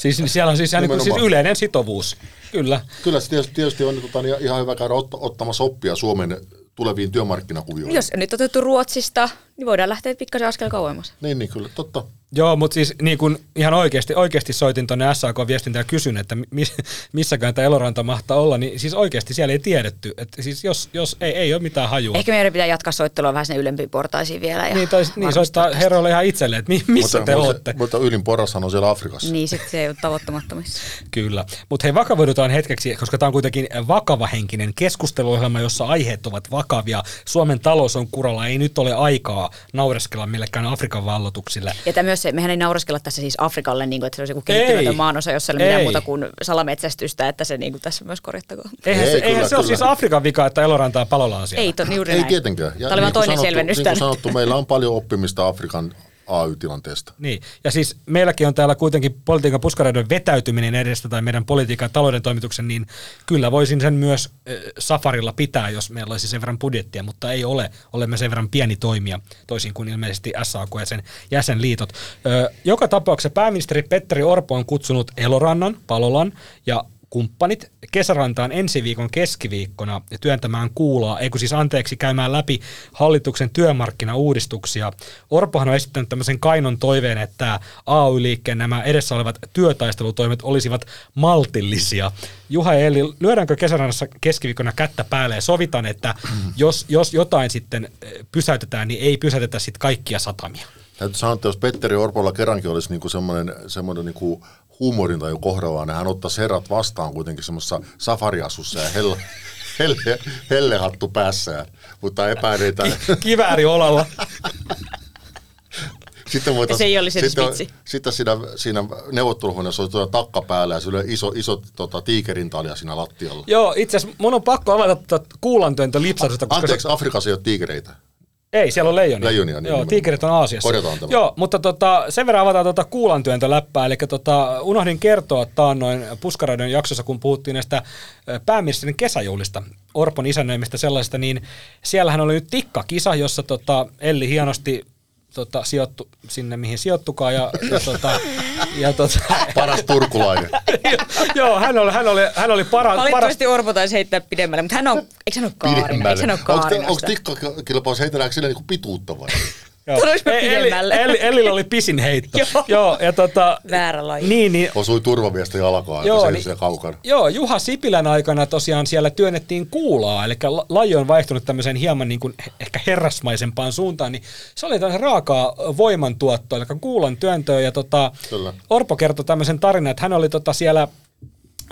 Siis siellä on siis, niin kuin, siis yleinen sitovuus. Kyllä. Kyllä se tietysti, tietysti on tota, niin ihan hyvä käydä otta, ottamassa oppia Suomen tuleviin työmarkkinakuvioihin. Jos on nyt otettu Ruotsista, niin voidaan lähteä pikkasen askel kauemmas. Niin, niin kyllä, totta. Joo, mutta siis niin kun ihan oikeasti, oikeasti soitin tuonne SAK-viestintään ja kysyn, että mi- missäkään tämä Eloranta mahtaa olla, niin siis oikeasti siellä ei tiedetty. Että siis jos, jos ei, ei ole mitään hajua. Ehkä meidän pitää jatkaa soittelua vähän sinne ylempiin portaisiin vielä. Ja Niin, tai, niin varmistaa soittaa herroille ihan itselleen, että mi- missä mutta, te mutta, olette. Mutta ylin porrashan on siellä Afrikassa. Niin, sitten se ei ole tavoittamattomissa. Kyllä. Mutta hei, vakavoidutaan hetkeksi, koska tämä on kuitenkin vakavahenkinen keskusteluohjelma, jossa aiheet ovat vakavia. Suomen talous on kuralla, ei nyt ole aikaa naureskella millekään Afrikan vallotuksille. Ja tämä myös se, mehän ei naureskella tässä siis Afrikalle, niin kuin, että se olisi joku kehittymätön maanosa, jossa ei ole mitään muuta kuin salametsästystä, että se niin kuin tässä myös korjattakoon. Eihän, Ei, se, kyllä, eihän se ole kyllä. siis Afrikan vika, että Elorantaa palolla on siellä. Ei, to, juuri Ei näin. tietenkään. Tämä oli niin toinen sanottu, selvennys Niin kuin sanottu, meillä on paljon oppimista Afrikan AY-tilanteesta. Niin, ja siis meilläkin on täällä kuitenkin politiikan puskareiden vetäytyminen edestä tai meidän politiikan ja talouden toimituksen, niin kyllä voisin sen myös äh, safarilla pitää, jos meillä olisi sen verran budjettia, mutta ei ole. Olemme sen verran pieni toimija, toisin kuin ilmeisesti SAK ja sen jäsenliitot. Ö, joka tapauksessa pääministeri Petteri Orpo on kutsunut Elorannan, Palolan ja kumppanit kesärantaan ensi viikon keskiviikkona työntämään kuulaa, eikö siis anteeksi käymään läpi hallituksen työmarkkinauudistuksia. Orpohan on esittänyt tämmöisen kainon toiveen, että AY-liikkeen nämä edessä olevat työtaistelutoimet olisivat maltillisia. Juha ja Eli, lyödäänkö kesärannassa keskiviikkona kättä päälle ja sovitaan, että jos, jos jotain sitten eh, pysäytetään, niin ei pysäytetä sitten kaikkia satamia. Täytyy sanoa, että jos Petteri Orpolla kerrankin olisi niinku semmoinen, semmoinen niinku huumorintaju kohdallaan, niin hän ottaisi herrat vastaan kuitenkin semmoisessa safariasussa ja helle, <laughs> helle, hellehattu päässään. Mutta epäilen, että Kivääri olalla. sitten voitaisiin... Se ei olisi edes sitten, vitsi. sitten siinä, siinä neuvotteluhuoneessa olisi tuo takka päällä ja sillä iso, iso tota, tiikerin talja siinä lattialla. Joo, itse asiassa mun on pakko avata tuota kuulantyöntö lipsatusta, koska Anteeksi, se, Afrikassa ei ole tiikereitä. Ei, siellä on leijonia. Leijonia, niin Joo, nimenomaan. tiikerit on Aasiassa. Korjataan tämä. Joo, mutta tota, sen verran avataan tuota kuulantyöntöläppää, eli tota, unohdin kertoa taannoin Puskaraidon jaksossa, kun puhuttiin näistä pääministerin kesäjuhlista, Orpon isännöimistä sellaisista, niin siellähän oli nyt tikkakisa, jossa tota, Elli hienosti tota, sijoittu sinne, mihin sijoittukaan, ja, ja, tota, ja tota, <laughs> Paras turkulainen. <laughs> joo, hän oli, hän oli, hän oli para, paras, Valitettavasti Orpo taisi heittää pidemmälle, mutta hän on, eikö hän ole Kaarina? Eikö hän ole Onko tikkakilpaus heitelläänkö sille niinku pituutta vai? Pidemmälle. Elli, Ellillä oli pisin heitto. <laughs> Joo. Joo, ja tota, Väärä laji. Niin, niin, Osui turvamiestä jalkaan, Joo, se niin- kaukana. Joo, Juha Sipilän aikana tosiaan siellä työnnettiin kuulaa, eli la- laji on vaihtunut tämmöiseen hieman niin kuin ehkä herrasmaisempaan suuntaan, niin se oli tämmöinen raakaa voimantuottoa, eli kuulan työntöä, ja tota, Kyllä. Orpo kertoi tämmöisen tarinan, että hän oli tota siellä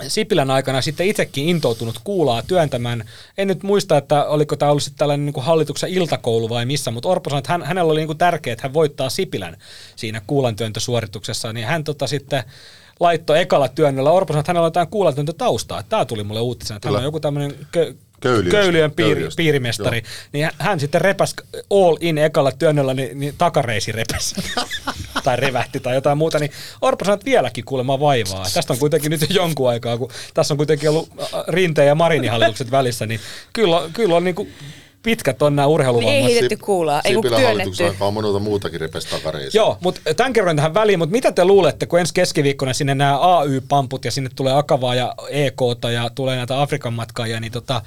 Sipilän aikana sitten itsekin intoutunut kuulaa työntämään. En nyt muista, että oliko tämä ollut sitten tällainen niin kuin hallituksen iltakoulu vai missä, mutta Orpo sanoi, että hän, hänellä oli niin kuin tärkeää, että hän voittaa Sipilän siinä kuulantyöntösuorituksessa, niin hän tota sitten laittoi ekalla työnnöllä. Orpo sanoi, että hänellä on jotain kuulantyöntötaustaa. Tämä tuli mulle uutisena, että hän on joku tämmöinen kö, Köyliöstä. Köyliön piiri, Köyliöstä. piirimestari. Niin hän, sitten repäs all in ekalla työnnöllä, niin, niin takareisi repäs. <laughs> tai revähti tai jotain muuta. Niin Orpo sanoi, että vieläkin kuulemma vaivaa. Tästä on kuitenkin nyt jo jonkun aikaa, kun tässä on kuitenkin ollut Rinteen ja Marinin <laughs> hallitukset välissä, niin kyllä, kyllä on niin kuin pitkät on nämä Niin ei urheiluvammat. heitetty kuulaa, ei kun Sipilän hallituksen työnnetty. aikaa monelta muutakin repesi takareissa. Joo, mutta tämän kerroin tähän väliin, mutta mitä te luulette, kun ensi keskiviikkona sinne nämä AY-pamput ja sinne tulee Akavaa ja EKta ja tulee näitä Afrikan matkaajia, niin tota,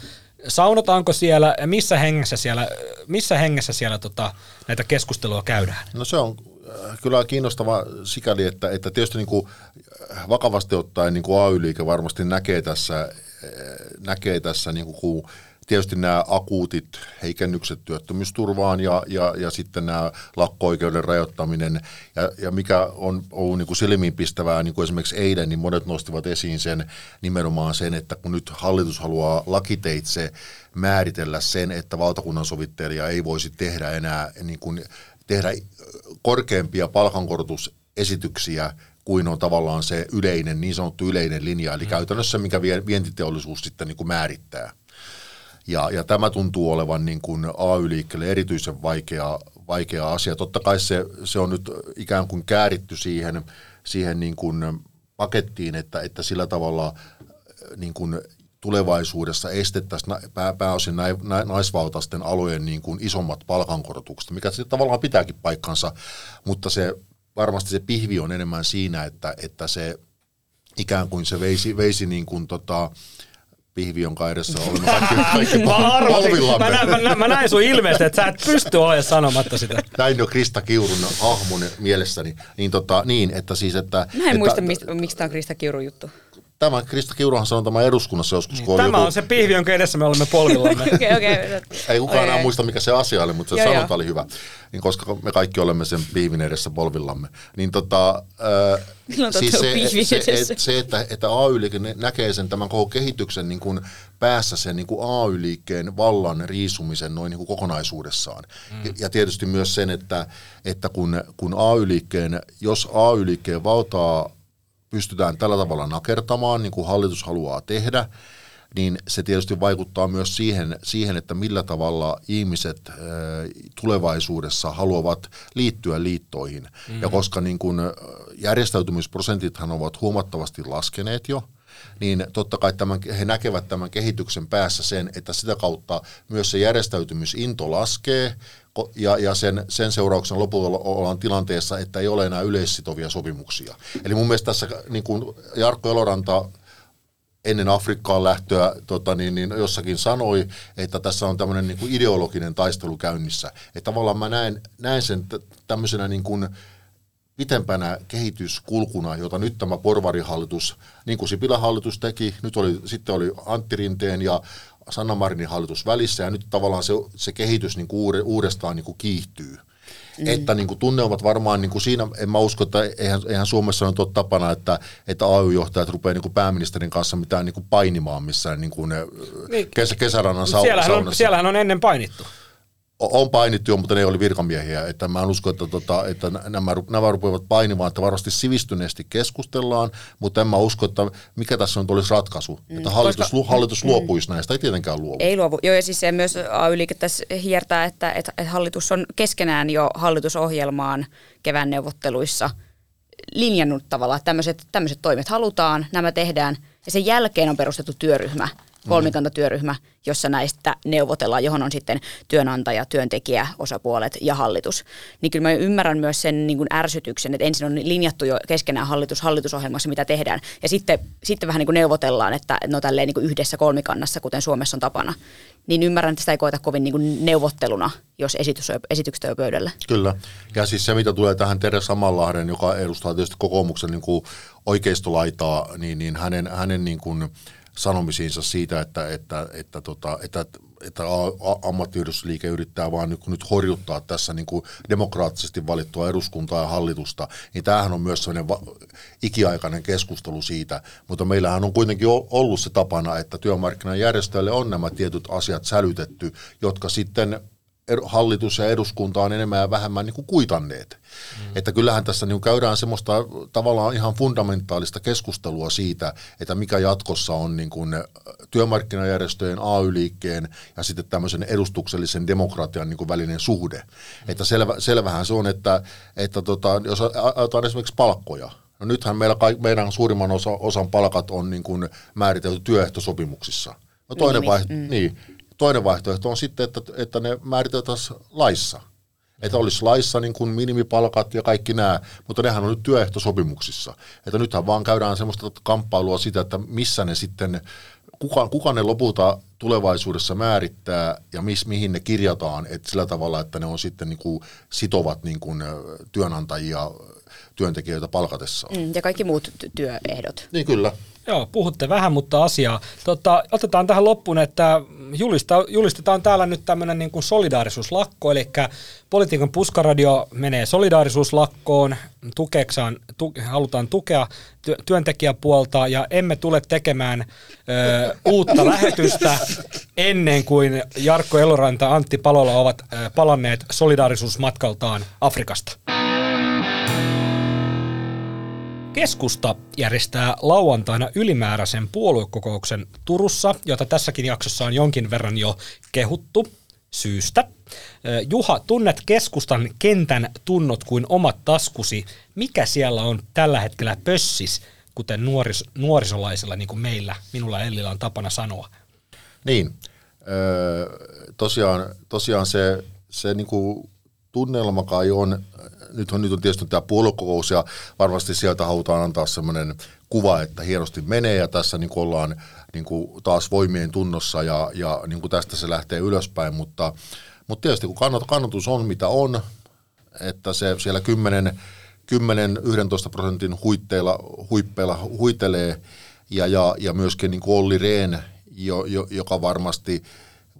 saunotaanko siellä ja missä hengessä siellä, missä hengessä siellä tota, näitä keskustelua käydään? No se on äh, kyllä kiinnostava sikäli, että, että tietysti niin kuin äh, vakavasti ottaen niin kuin AY-liike varmasti näkee tässä, äh, näkee tässä niin kuin, tietysti nämä akuutit heikennykset työttömyysturvaan ja, ja, ja sitten nämä lakko-oikeuden rajoittaminen ja, ja mikä on ollut niin kuin silmiinpistävää, niin kuin esimerkiksi eilen, niin monet nostivat esiin sen nimenomaan sen, että kun nyt hallitus haluaa lakiteitse määritellä sen, että valtakunnan sovittelija ei voisi tehdä enää niin kuin, tehdä korkeampia palkankorotusesityksiä kuin on tavallaan se yleinen, niin sanottu yleinen linja, eli mm. käytännössä mikä vie- vientiteollisuus sitten niin kuin määrittää. Ja, ja tämä tuntuu olevan niin kuin AY-liikkeelle erityisen vaikea, vaikea asia. Totta kai se, se on nyt ikään kuin kääritty siihen, siihen niin kuin pakettiin, että, että sillä tavalla äh, niin kuin tulevaisuudessa estettäisiin pää, pääosin nai, na, naisvaltaisten alojen niin kuin isommat palkankorotukset, mikä sitten tavallaan pitääkin paikkansa, mutta se varmasti se pihvi on enemmän siinä, että, että se ikään kuin se veisi, veisi niin kuin tota, pihvi, jonka edessä olemme kaikki, kaikki Mä arvasin, mä, nä, mä, nä, mä näin sun ilmeestä, että sä et pysty olemaan sanomatta sitä. näin jo Krista Kiurun hahmon mielessäni, niin, tota, niin että siis, että... Mä en että, muista, mistä, miksi tämä on Krista Kiurun juttu. Tämä Krista Kiuruhan sanoi tämä eduskunnassa joskus, kun oli Tämä joku, on se pihvi, jonka edessä me olemme polvillamme. <laughs> Okei, okei. ei kukaan enää Okei. muista, mikä se asia oli, mutta se Joo, sanonta joo. oli hyvä. Niin koska me kaikki olemme sen piivin edessä polvillamme. Niin tota, äh, Milloin siis se, se, et, se, että, että AY-liike nä- näkee sen tämän koko kehityksen niin kuin päässä sen niin kuin AY-liikkeen vallan riisumisen noin niin kuin kokonaisuudessaan. Mm. Ja, ja tietysti myös sen, että, että kun, kun AY-liikkeen, jos AY-liikkeen valtaa pystytään tällä tavalla nakertamaan, niin kuin hallitus haluaa tehdä, niin se tietysti vaikuttaa myös siihen, siihen että millä tavalla ihmiset äh, tulevaisuudessa haluavat liittyä liittoihin. Mm-hmm. Ja koska niin kun, järjestäytymisprosentithan ovat huomattavasti laskeneet jo, niin totta kai tämän, he näkevät tämän kehityksen päässä sen, että sitä kautta myös se järjestäytymisinto laskee, ja, ja sen, sen seurauksena lopulta ollaan tilanteessa, että ei ole enää yleissitovia sopimuksia. Eli mun mielestä tässä niin kuin Jarkko Eloranta ennen Afrikkaan lähtöä tota, niin, niin jossakin sanoi, että tässä on tämmöinen niin kuin ideologinen taistelu käynnissä. Että tavallaan mä näen, näen sen tämmöisenä niin kuin pitempänä kehityskulkuna, jota nyt tämä porvarihallitus, niin kuin Sipilän hallitus teki, nyt oli, sitten oli Antti Rinteen ja Sanna Marinin hallitus välissä, ja nyt tavallaan se, se kehitys niin kuin uude, uudestaan niin kuin kiihtyy. Mm. Että niin kuin tunnelmat varmaan niin kuin siinä, en mä usko, että eihän, eihän Suomessa nyt ole tapana, että, että AY-johtajat rupeaa niin kuin pääministerin kanssa mitään niin kuin painimaan missään niin kuin ne, Niin. kesä, kesärannan sau, Siellähän on, saunassa. siellähän on ennen painittu. On painittu jo, mutta ne oli virkamiehiä. Että mä en usko, että, tota, että nämä, nämä rupeavat painimaan, että varmasti sivistyneesti keskustellaan, mutta en mä usko, että mikä tässä nyt olisi ratkaisu. Mm, että hallitus, koska- lu, hallitus luopuisi näistä, ei tietenkään luovu. Ei luovu. Joo, ja siis se myös AY-liike tässä hiertää, että, että, että hallitus on keskenään jo hallitusohjelmaan kevään neuvotteluissa linjannut tavallaan, että tämmöiset, tämmöiset toimet halutaan, nämä tehdään, ja sen jälkeen on perustettu työryhmä, kolmikantatyöryhmä, jossa näistä neuvotellaan, johon on sitten työnantaja, työntekijä, osapuolet ja hallitus. Niin kyllä mä ymmärrän myös sen niin kuin ärsytyksen, että ensin on linjattu jo keskenään hallitus hallitusohjelmassa, mitä tehdään, ja sitten, sitten vähän niin kuin neuvotellaan, että no tälleen niin kuin yhdessä kolmikannassa, kuten Suomessa on tapana. Niin ymmärrän, että sitä ei koeta kovin niin kuin neuvotteluna, jos esitys on, esitykset on jo pöydällä. Kyllä. Ja siis se, mitä tulee tähän Tere Samanlahden, joka edustaa tietysti kokoomuksen niin kuin oikeistolaitaa, niin, niin hänen, hänen niin kuin sanomisiinsa siitä, että, että, että, tota, että, että a- ammattiyhdistysliike yrittää vaan nyt, nyt horjuttaa tässä niin kuin demokraattisesti valittua eduskuntaa ja hallitusta, niin tämähän on myös sellainen va- ikiaikainen keskustelu siitä, mutta meillähän on kuitenkin ollut se tapana, että työmarkkinajärjestöille on nämä tietyt asiat sälytetty, jotka sitten hallitus ja eduskunta on enemmän ja vähemmän niin kuin kuitanneet. Mm. Että kyllähän tässä niin käydään semmoista tavallaan ihan fundamentaalista keskustelua siitä, että mikä jatkossa on niin kuin työmarkkinajärjestöjen, AY-liikkeen ja sitten tämmöisen edustuksellisen demokratian niin kuin välinen suhde. Mm. Että selvä, selvähän se on, että, että tota, jos ajatellaan esimerkiksi palkkoja, No nythän meillä kaik, meidän suurimman osa, osan palkat on niin kuin määritelty työehtosopimuksissa. No toinen, Minimi, vai, mm. niin, toinen vaihtoehto on sitten, että, että ne määriteltäisiin laissa. Että olisi laissa niin kuin minimipalkat ja kaikki nämä, mutta nehän on nyt työehtosopimuksissa. Että nythän vaan käydään semmoista kamppailua sitä, että missä ne sitten, kuka, kuka ne lopulta tulevaisuudessa määrittää ja mis, mihin ne kirjataan, että sillä tavalla, että ne on sitten niin kuin sitovat niin kuin työnantajia työntekijöitä palkatessaan. Mm, ja kaikki muut työehdot. Niin kyllä. Joo, puhutte vähän, mutta asiaa. Tota, otetaan tähän loppuun, että julista, julistetaan täällä nyt tämmöinen niin kuin solidaarisuuslakko, eli politiikan puskaradio menee solidaarisuuslakkoon, tukeksaan, tu, halutaan tukea ty, työntekijäpuolta ja emme tule tekemään ö, uutta lähetystä ennen kuin Jarkko Eloranta Antti Palola ovat ö, palanneet solidaarisuusmatkaltaan Afrikasta. Keskusta järjestää lauantaina ylimääräisen puoluekokouksen Turussa, jota tässäkin jaksossa on jonkin verran jo kehuttu syystä. Juha, tunnet keskustan kentän tunnot kuin omat taskusi. Mikä siellä on tällä hetkellä pössis, kuten nuoris, nuorisolaisilla, niin kuin meillä, minulla Ellillä on tapana sanoa? Niin, öö, tosiaan, tosiaan se, se niin kuin tunnelma kai on nyt on, nyt on tietysti tämä puoluekokous ja varmasti sieltä halutaan antaa sellainen kuva, että hienosti menee ja tässä niin ollaan niin kuin taas voimien tunnossa ja, ja niin kuin tästä se lähtee ylöspäin, mutta, mutta tietysti kun kannat, kannatus on mitä on, että se siellä 10, 10-11 prosentin huitteilla, huippeilla huitelee ja, ja, ja myöskin niin Olli Rehn, jo, jo, joka varmasti –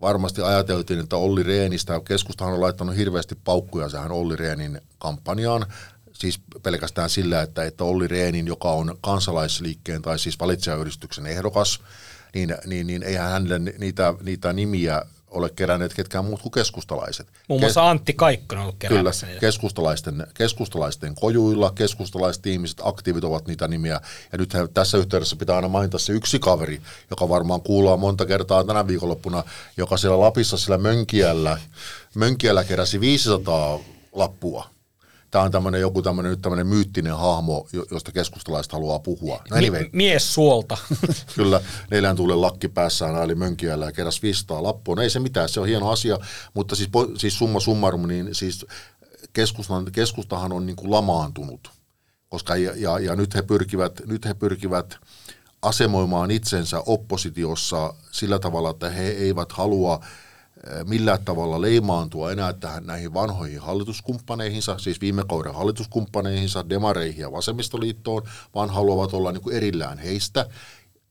varmasti ajateltiin, että Olli Reenistä, keskustahan on laittanut hirveästi paukkuja sehän Olli Reenin kampanjaan, siis pelkästään sillä, että, että Olli Reenin, joka on kansalaisliikkeen tai siis valitsijayhdistyksen ehdokas, niin, niin, niin eihän hänelle niitä, niitä nimiä ole keränneet ketkään muut kuin keskustalaiset. Muun muassa Antti Kaikkonen on ollut Kyllä, keskustalaisten, keskustalaisten kojuilla, keskustalaiset ihmiset, aktiivit ovat niitä nimiä. Ja nyt tässä yhteydessä pitää aina mainita se yksi kaveri, joka varmaan kuullaan monta kertaa tänä viikonloppuna, joka siellä Lapissa sillä Mönkiällä, Mönkiällä keräsi 500 lappua tämä on tämmöinen joku tämmöinen, nyt tämmöinen myyttinen hahmo, josta keskustalaiset haluaa puhua. No anyway. mies suolta. <laughs> Kyllä, neljän tuulen lakki päässään eli mönkiällä ja keräs 500 lappua. No ei se mitään, se on hieno asia, mutta siis, siis summa summarum, niin siis keskustan, keskustahan on niin kuin lamaantunut, koska ja, ja, ja nyt, he pyrkivät, nyt he pyrkivät asemoimaan itsensä oppositiossa sillä tavalla, että he eivät halua – millään tavalla leimaantua enää tähän näihin vanhoihin hallituskumppaneihinsa, siis viime kauden hallituskumppaneihinsa, demareihin ja vasemmistoliittoon, vaan haluavat olla niin kuin erillään heistä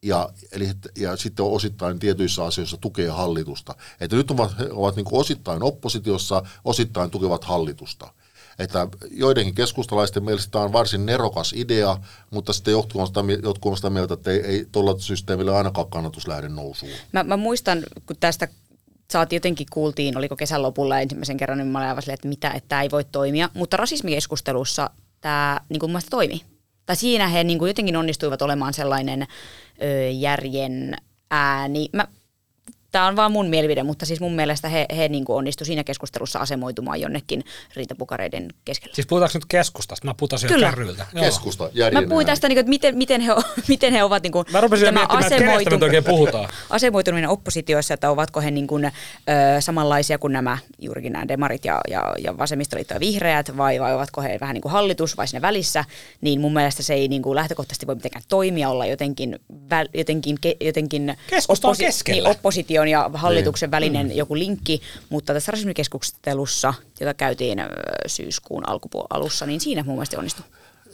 ja, eli, ja sitten osittain tietyissä asioissa tukee hallitusta. Että nyt ovat, ovat niin osittain oppositiossa, osittain tukevat hallitusta. Että joidenkin keskustalaisten mielestä tämä on varsin nerokas idea, mutta sitten jotkut on sitä, jotkut on sitä mieltä, että ei, ei tuolla systeemillä ainakaan kannatus lähde nousuun. Mä, mä muistan, kun tästä saat jotenkin kuultiin, oliko kesän lopulla ensimmäisen kerran, niin mä olin aivan silleen, että mitä, että tämä ei voi toimia. Mutta rasismikeskustelussa tämä niin kuin toimi. Tai siinä he niin jotenkin onnistuivat olemaan sellainen ö, järjen ääni. Mä Tämä on vaan mun mielipide, mutta siis mun mielestä he, he niin onnistu siinä keskustelussa asemoitumaan jonnekin riitapukareiden keskellä. Siis puhutaanko nyt keskustasta? Mä puhutaan siellä kärryiltä. Keskusta, Mä puhuin tästä, niin kuin, että miten, miten, he, <laughs> miten he ovat niin kuin, Mä rupesin tämä asemoitu, oikein puhutaan. <laughs> asemoituminen oppositioissa, että ovatko he niin kuin, ö, samanlaisia kuin nämä juurikin nämä demarit ja, ja, ja vasemmistoliitto ja vihreät, vai, vai ovatko he vähän niin kuin hallitus vai siinä välissä, niin mun mielestä se ei niin kuin lähtökohtaisesti voi mitenkään toimia, olla jotenkin, väl, jotenkin, jotenkin opposi- niin, oppositio opposition ja hallituksen niin. välinen mm. joku linkki, mutta tässä rasismikeskustelussa, jota käytiin syyskuun alkupu- alussa, niin siinä mun mielestä onnistui.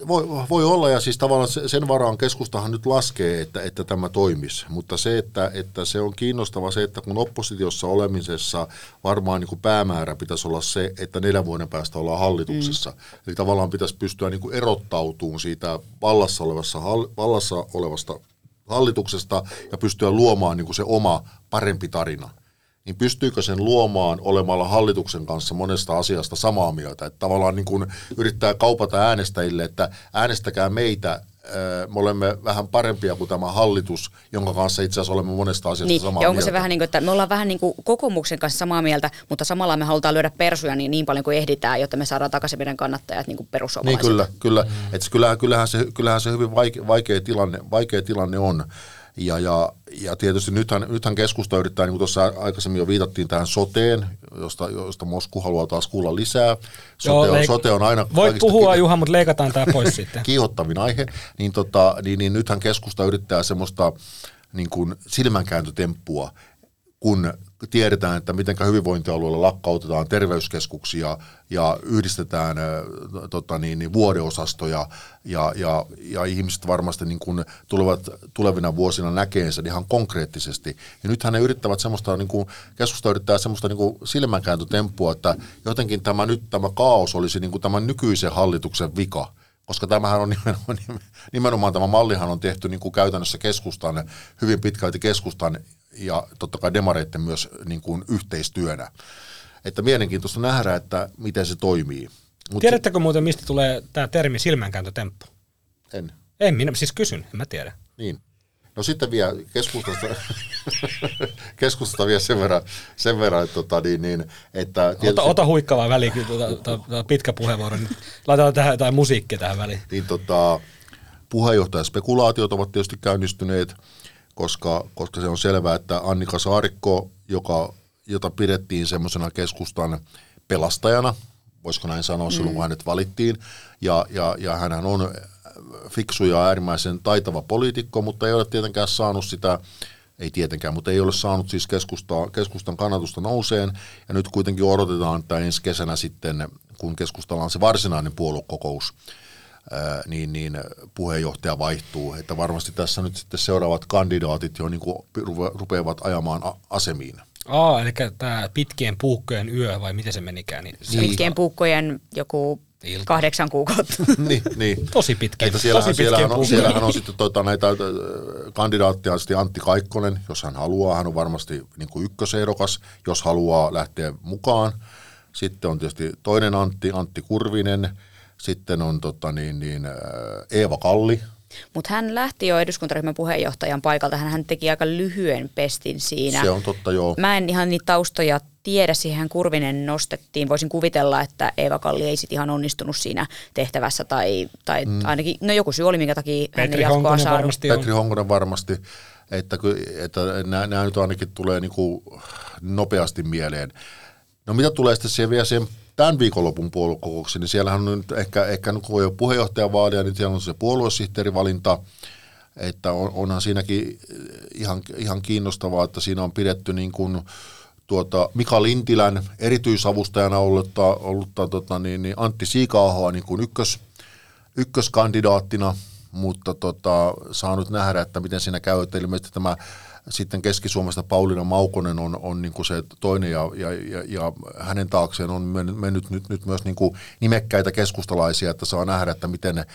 Voi, voi olla, ja siis tavallaan sen varaan keskustahan nyt laskee, että, että tämä toimisi, mutta se, että, että se on kiinnostava se, että kun oppositiossa olemisessa varmaan niin kuin päämäärä pitäisi olla se, että neljän vuoden päästä ollaan hallituksessa. Mm. Eli tavallaan pitäisi pystyä niin kuin erottautumaan siitä vallassa, olevassa, vallassa olevasta hallituksesta ja pystyä luomaan niin kuin se oma parempi tarina. Niin pystyykö sen luomaan olemalla hallituksen kanssa monesta asiasta samaa mieltä? Että tavallaan niin kuin yrittää kaupata äänestäjille, että äänestäkää meitä me olemme vähän parempia kuin tämä hallitus, jonka kanssa itse asiassa olemme monesta asiasta niin, samaa ja onko mieltä. se vähän niin kuin, että me ollaan vähän niin kuin kokoomuksen kanssa samaa mieltä, mutta samalla me halutaan lyödä persuja niin, niin paljon kuin ehditään, jotta me saadaan takaisin meidän kannattajat niin kuin Niin kyllä, kyllä. Mm. Et kyllähän, kyllähän, se, kyllähän se hyvin vaikea, vaikea, tilanne, vaikea tilanne on. Ja, ja, ja tietysti nythän, nythän keskusta yrittää, niin kuin tuossa aikaisemmin jo viitattiin tähän soteen, josta, josta Mosku haluaa taas kuulla lisää. Sote, Joo, on, sote on aina Voit puhua ki- Juha, mutta leikataan tämä pois <laughs> sitten. kiihottavin aihe, niin, tota, niin, niin nythän keskusta yrittää semmoista niin kuin silmänkääntötemppua, kun tiedetään, että miten hyvinvointialueella lakkautetaan terveyskeskuksia ja yhdistetään tota niin, niin vuodeosastoja ja, ja, ja ihmiset varmasti niin kuin tulevat tulevina vuosina näkeen sen ihan konkreettisesti. Ja nythän ne yrittävät semmoista, niin kuin, keskusta yrittää semmoista niin silmänkääntötemppua, että jotenkin tämä nyt tämä kaos olisi niin tämän nykyisen hallituksen vika koska tämähän on <laughs> nimenomaan, nimenomaan tämä mallihan on tehty niin kuin käytännössä keskustan, hyvin pitkälti keskustan ja totta kai demareitten myös niin kuin yhteistyönä. Että mielenkiintoista nähdä, että miten se toimii. Mut Tiedättekö muuten, mistä tulee tämä termi silmänkääntötemppu? En. En minä, siis kysyn, en mä tiedä. Niin. No sitten vielä keskustasta, <laughs> keskustasta vielä sen verran, sen verran että, tota, niin, niin, että Ota, tietysti- ota huikkavaa väliin, tuota, tuota, tuota pitkä puheenvuoro. Niin laitetaan tähän jotain musiikkia tähän väliin. niin tota, puheenjohtajaspekulaatiot ovat tietysti käynnistyneet, koska, koska se on selvää, että Annika Saarikko, joka, jota pidettiin semmoisena keskustan pelastajana, voisiko näin sanoa, silloin kun hänet valittiin, ja, ja, ja hänhän on fiksu ja äärimmäisen taitava poliitikko, mutta ei ole tietenkään saanut sitä ei tietenkään, mutta ei ole saanut siis keskustaa, keskustan kannatusta nouseen, ja nyt kuitenkin odotetaan, että ensi kesänä sitten, kun keskustalla on se varsinainen puoluekokous, niin, niin puheenjohtaja vaihtuu, että varmasti tässä nyt sitten seuraavat kandidaatit jo niin kuin rupeavat ajamaan asemiin. Aa, eli tämä pitkien puukkojen yö, vai miten se menikään? Niin se Pitkien puukkojen joku Ilta. kahdeksan kuukautta. <laughs> niin, niin. tosi pitkä. Että siellähän, tosi siellähän, on, siellähän on sitten tota, näitä kandidaatteja, sitten Antti Kaikkonen, jos hän haluaa, hän on varmasti niin kuin ykkösehdokas, jos haluaa lähteä mukaan. Sitten on tietysti toinen Antti, Antti Kurvinen, sitten on tota, niin, niin, ö, Eeva Kalli, Mutta hän lähti jo eduskuntaryhmän puheenjohtajan paikalta. Hän teki aika lyhyen pestin siinä. se on totta joo. Mä en ihan niitä taustoja tiedä, siihen Kurvinen nostettiin. Voisin kuvitella, että Eeva Kalli ei sit ihan onnistunut siinä tehtävässä tai, tai mm. ainakin, no joku syy oli, minkä takia hän ei Petri jatkoa Honkonen saanut. varmasti on. Petri Honkonen varmasti, että, että nämä, nämä nyt ainakin tulee niin kuin nopeasti mieleen. No mitä tulee sitten siihen vielä siihen tämän viikonlopun puoluekokouksiin, niin siellähän on nyt ehkä, ehkä kun ei ole puheenjohtajavaalia, niin siellä on se puoluesihteerivalinta, että on, onhan siinäkin ihan, ihan kiinnostavaa, että siinä on pidetty niin kuin tuota Mika Lintilän erityisavustajana ollutta, ollutta tota niin, niin Antti Siikaahoa niin kuin ykkös, ykköskandidaattina, mutta tota, saa nyt nähdä, että miten siinä käy, että ilmeisesti tämä sitten Keski-Suomesta Pauliina Maukonen on, on niin kuin se toinen ja, ja, ja, ja hänen taakseen on mennyt, nyt, nyt myös niin kuin nimekkäitä keskustalaisia, että saa nähdä, että miten ne,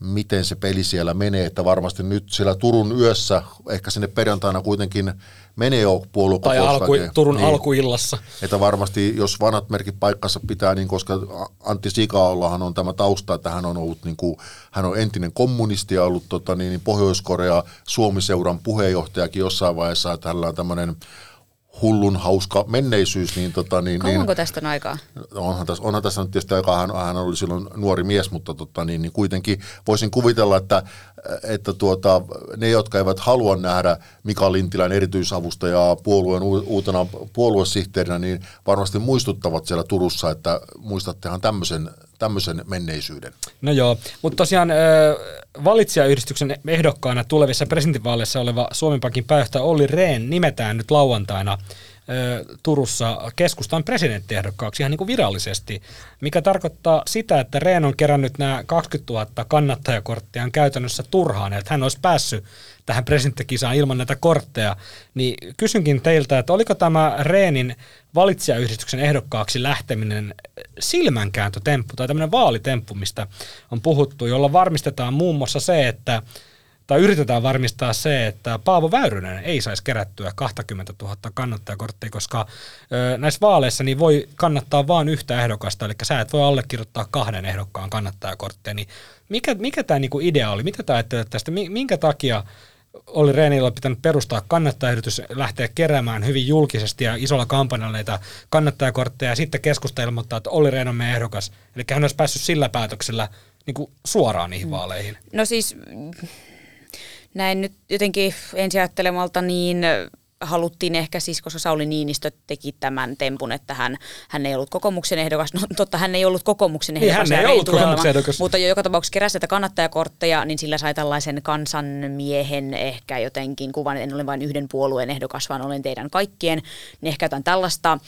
miten se peli siellä menee, että varmasti nyt siellä Turun yössä, ehkä sinne perjantaina kuitenkin menee jo Tai alku, Turun niin. alkuillassa. Että varmasti, jos vanhat merkit paikkansa pitää, niin koska Antti Sikaollahan on tämä tausta, että hän on ollut niin kuin, hän on entinen kommunisti ja ollut tota, niin, Pohjois-Korea Suomi-seuran puheenjohtajakin jossain vaiheessa, että hänellä on tämmöinen hullun hauska menneisyys. Niin, tota, niin, niin, Kauanko tästä on aikaa? onhan tässä, onhan tässä nyt tietysti aika, hän, hän oli silloin nuori mies, mutta tota, niin, niin kuitenkin voisin kuvitella, että, että tuota, ne, jotka eivät halua nähdä Mika Lintilän erityisavustajaa puolueen uutena puoluesihteerinä, niin varmasti muistuttavat siellä Turussa, että muistattehan tämmöisen, tämmöisen menneisyyden. No joo, mutta tosiaan valitsijayhdistyksen ehdokkaana tulevissa presidentinvaaleissa oleva Suomen Pankin pääjohtaja Olli Rehn nimetään nyt lauantaina Turussa keskustan presidenttiehdokkaaksi ihan niin kuin virallisesti, mikä tarkoittaa sitä, että Rehn on kerännyt nämä 20 000 kannattajakorttiaan käytännössä turhaan, että hän olisi päässyt tähän presidenttikisaan ilman näitä kortteja, niin kysynkin teiltä, että oliko tämä Reenin valitsijayhdistyksen ehdokkaaksi lähteminen silmänkääntötemppu tai tämmöinen vaalitemppu, mistä on puhuttu, jolla varmistetaan muun muassa se, että tai yritetään varmistaa se, että Paavo Väyrynen ei saisi kerättyä 20 000 kannattajakorttia, koska näissä vaaleissa niin voi kannattaa vain yhtä ehdokasta, eli sä et voi allekirjoittaa kahden ehdokkaan kannattajakortteja, niin mikä, mikä tämä niinku idea oli, mitä tämä ajattelet tästä, Mi- minkä takia oli Reenillä pitänyt perustaa kannattajayritys, lähteä keräämään hyvin julkisesti ja isolla kampanjalla näitä kannattajakortteja ja sitten keskusta ilmoittaa, että Olli Rehn on meidän ehdokas. Eli hän olisi päässyt sillä päätöksellä niin kuin suoraan niihin vaaleihin. No siis, näin nyt jotenkin ensiajattelemalta, niin haluttiin ehkä siis, koska Sauli Niinistö teki tämän tempun, että hän, hän ei ollut kokoomuksen ehdokas. No totta, hän ei ollut kokoomuksen Niin, ehdokas. hän ei ja ollut kokoomuksen ehdokas. Mutta jo joka tapauksessa keräsi näitä kannattajakortteja, niin sillä sai tällaisen kansanmiehen ehkä jotenkin kuvan, en ole vain yhden puolueen ehdokas, vaan olen teidän kaikkien. Niin ehkä jotain tällaista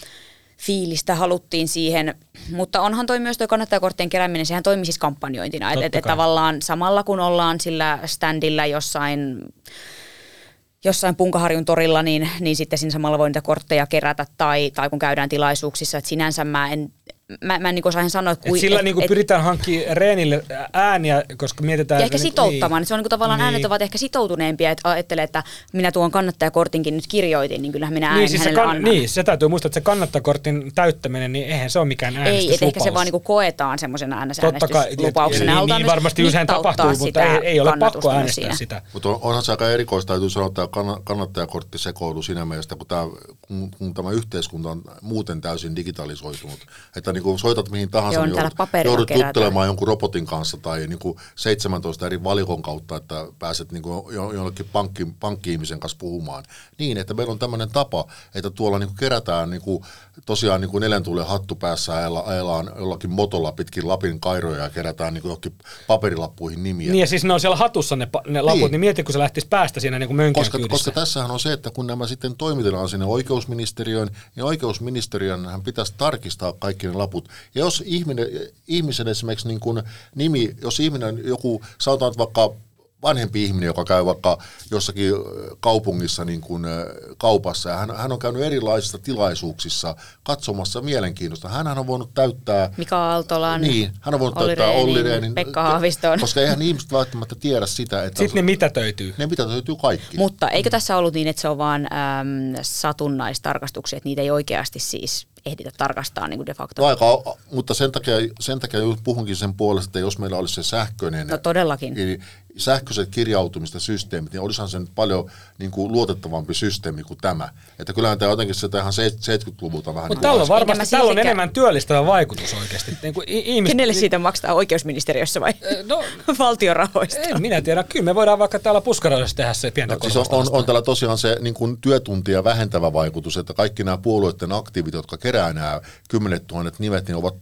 fiilistä haluttiin siihen, mutta onhan toi myös tuo kannattajakorttien kerääminen, sehän toimii siis kampanjointina, että et, et tavallaan samalla kun ollaan sillä standilla jossain jossain Punkaharjun torilla, niin, niin sitten siinä samalla voi niitä kortteja kerätä tai, tai kun käydään tilaisuuksissa, että sinänsä mä en, mä, mä en niin osaa sanoa, että Et sillä et- niinku et- pyritään hankkimaan Reenille ääniä, koska mietitään... ja ehkä niinku- sitouttamaan. Niin. Se on niin tavallaan Niin. äänet ovat ehkä sitoutuneempia, että ajattelee, että minä tuon kannattajakortinkin nyt kirjoitin, niin kyllähän minä äänen Niin, siis se, hänelle kann- annan. niin, se täytyy muistaa, että se kannattakortin täyttäminen, niin eihän se ole mikään Ei, että ehkä se äänestyslupaus. vaan niinku koetaan semmoisena äänestys- Totta kai, äänestyslupauksena. niin, niin myös varmasti usein tapahtuu, mutta ei, ei ole pakko äänestää siinä. sitä. Mutta on, onhan se aika erikoista, täytyy sanoa, että tämä kannattajakortti sekoilu siinä mielessä, kun, tämä, kun, kun tämä yhteiskunta on muuten täysin digitalisoitunut. Että niin kuin soitat mihin tahansa, Joo, niin täällä joudut, joudut juttelemaan jonkun robotin kanssa tai niin kuin 17 eri valikon kautta, että pääset niin kuin jo- jollekin pankki, pankki-ihmisen kanssa puhumaan. Niin, että meillä on tämmöinen tapa, että tuolla niin kuin kerätään niin kuin, tosiaan niin kuin neljäntuulen hattu päässä ajella- ajellaan jollakin motolla pitkin Lapin kairoja ja kerätään niin kuin johonkin paperilappuihin nimiä. Niin ja siis ne on siellä hatussa ne, ne laput, Niin. niin mieti kun se lähtisi päästä siinä niin kuin Koska, kyydissä. koska tässähän on se, että kun nämä sitten toimitetaan sinne oikeusministeriöön, niin oikeusministeriön hän pitäisi tarkistaa kaikki ne laput. Ja jos ihminen, ihmisen esimerkiksi niin kuin nimi, jos ihminen joku, sanotaan vaikka vanhempi ihminen, joka käy vaikka jossakin kaupungissa niin kuin, kaupassa, ja hän, hän on käynyt erilaisissa tilaisuuksissa katsomassa mielenkiintoista. Hän on voinut täyttää Mika Aaltolan, niin, hän on voinut Olli täyttää Olli Rehnin, Pekka Haaviston. koska eihän ihmiset välttämättä tiedä sitä, että Sitten ne mitä töytyy. ne mitä löytyy kaikki. Mutta eikö tässä ollut niin, että se on vaan äm, satunnaistarkastuksia, että niitä ei oikeasti siis ehditä tarkastaa niin kuin de facto? Aika, mutta sen takia, sen takia puhunkin sen puolesta, että jos meillä olisi se sähköinen, No todellakin. eli sähköiset kirjautumista systeemit, niin olisihan se nyt paljon niin kuin, luotettavampi systeemi kuin tämä. Että kyllähän tämä jotenkin sitä ihan 70-luvulta vähän Mutta niin tällä on varmasti tällä on enemmän työllistävä vaikutus oikeasti. Niin kuin ihmiset, Kenelle siitä maksaa oikeusministeriössä vai No, <laughs> valtion rahoista? en minä tiedä. Kyllä me voidaan vaikka täällä puskaroissa tehdä se pientä No, siis on, on, on tällä tosiaan se niin kuin työtuntia vähentävä vaikutus, että kaikki nämä puolueiden aktiivit, jotka kerää nämä kymmenet tuhannet nimet, niin ovat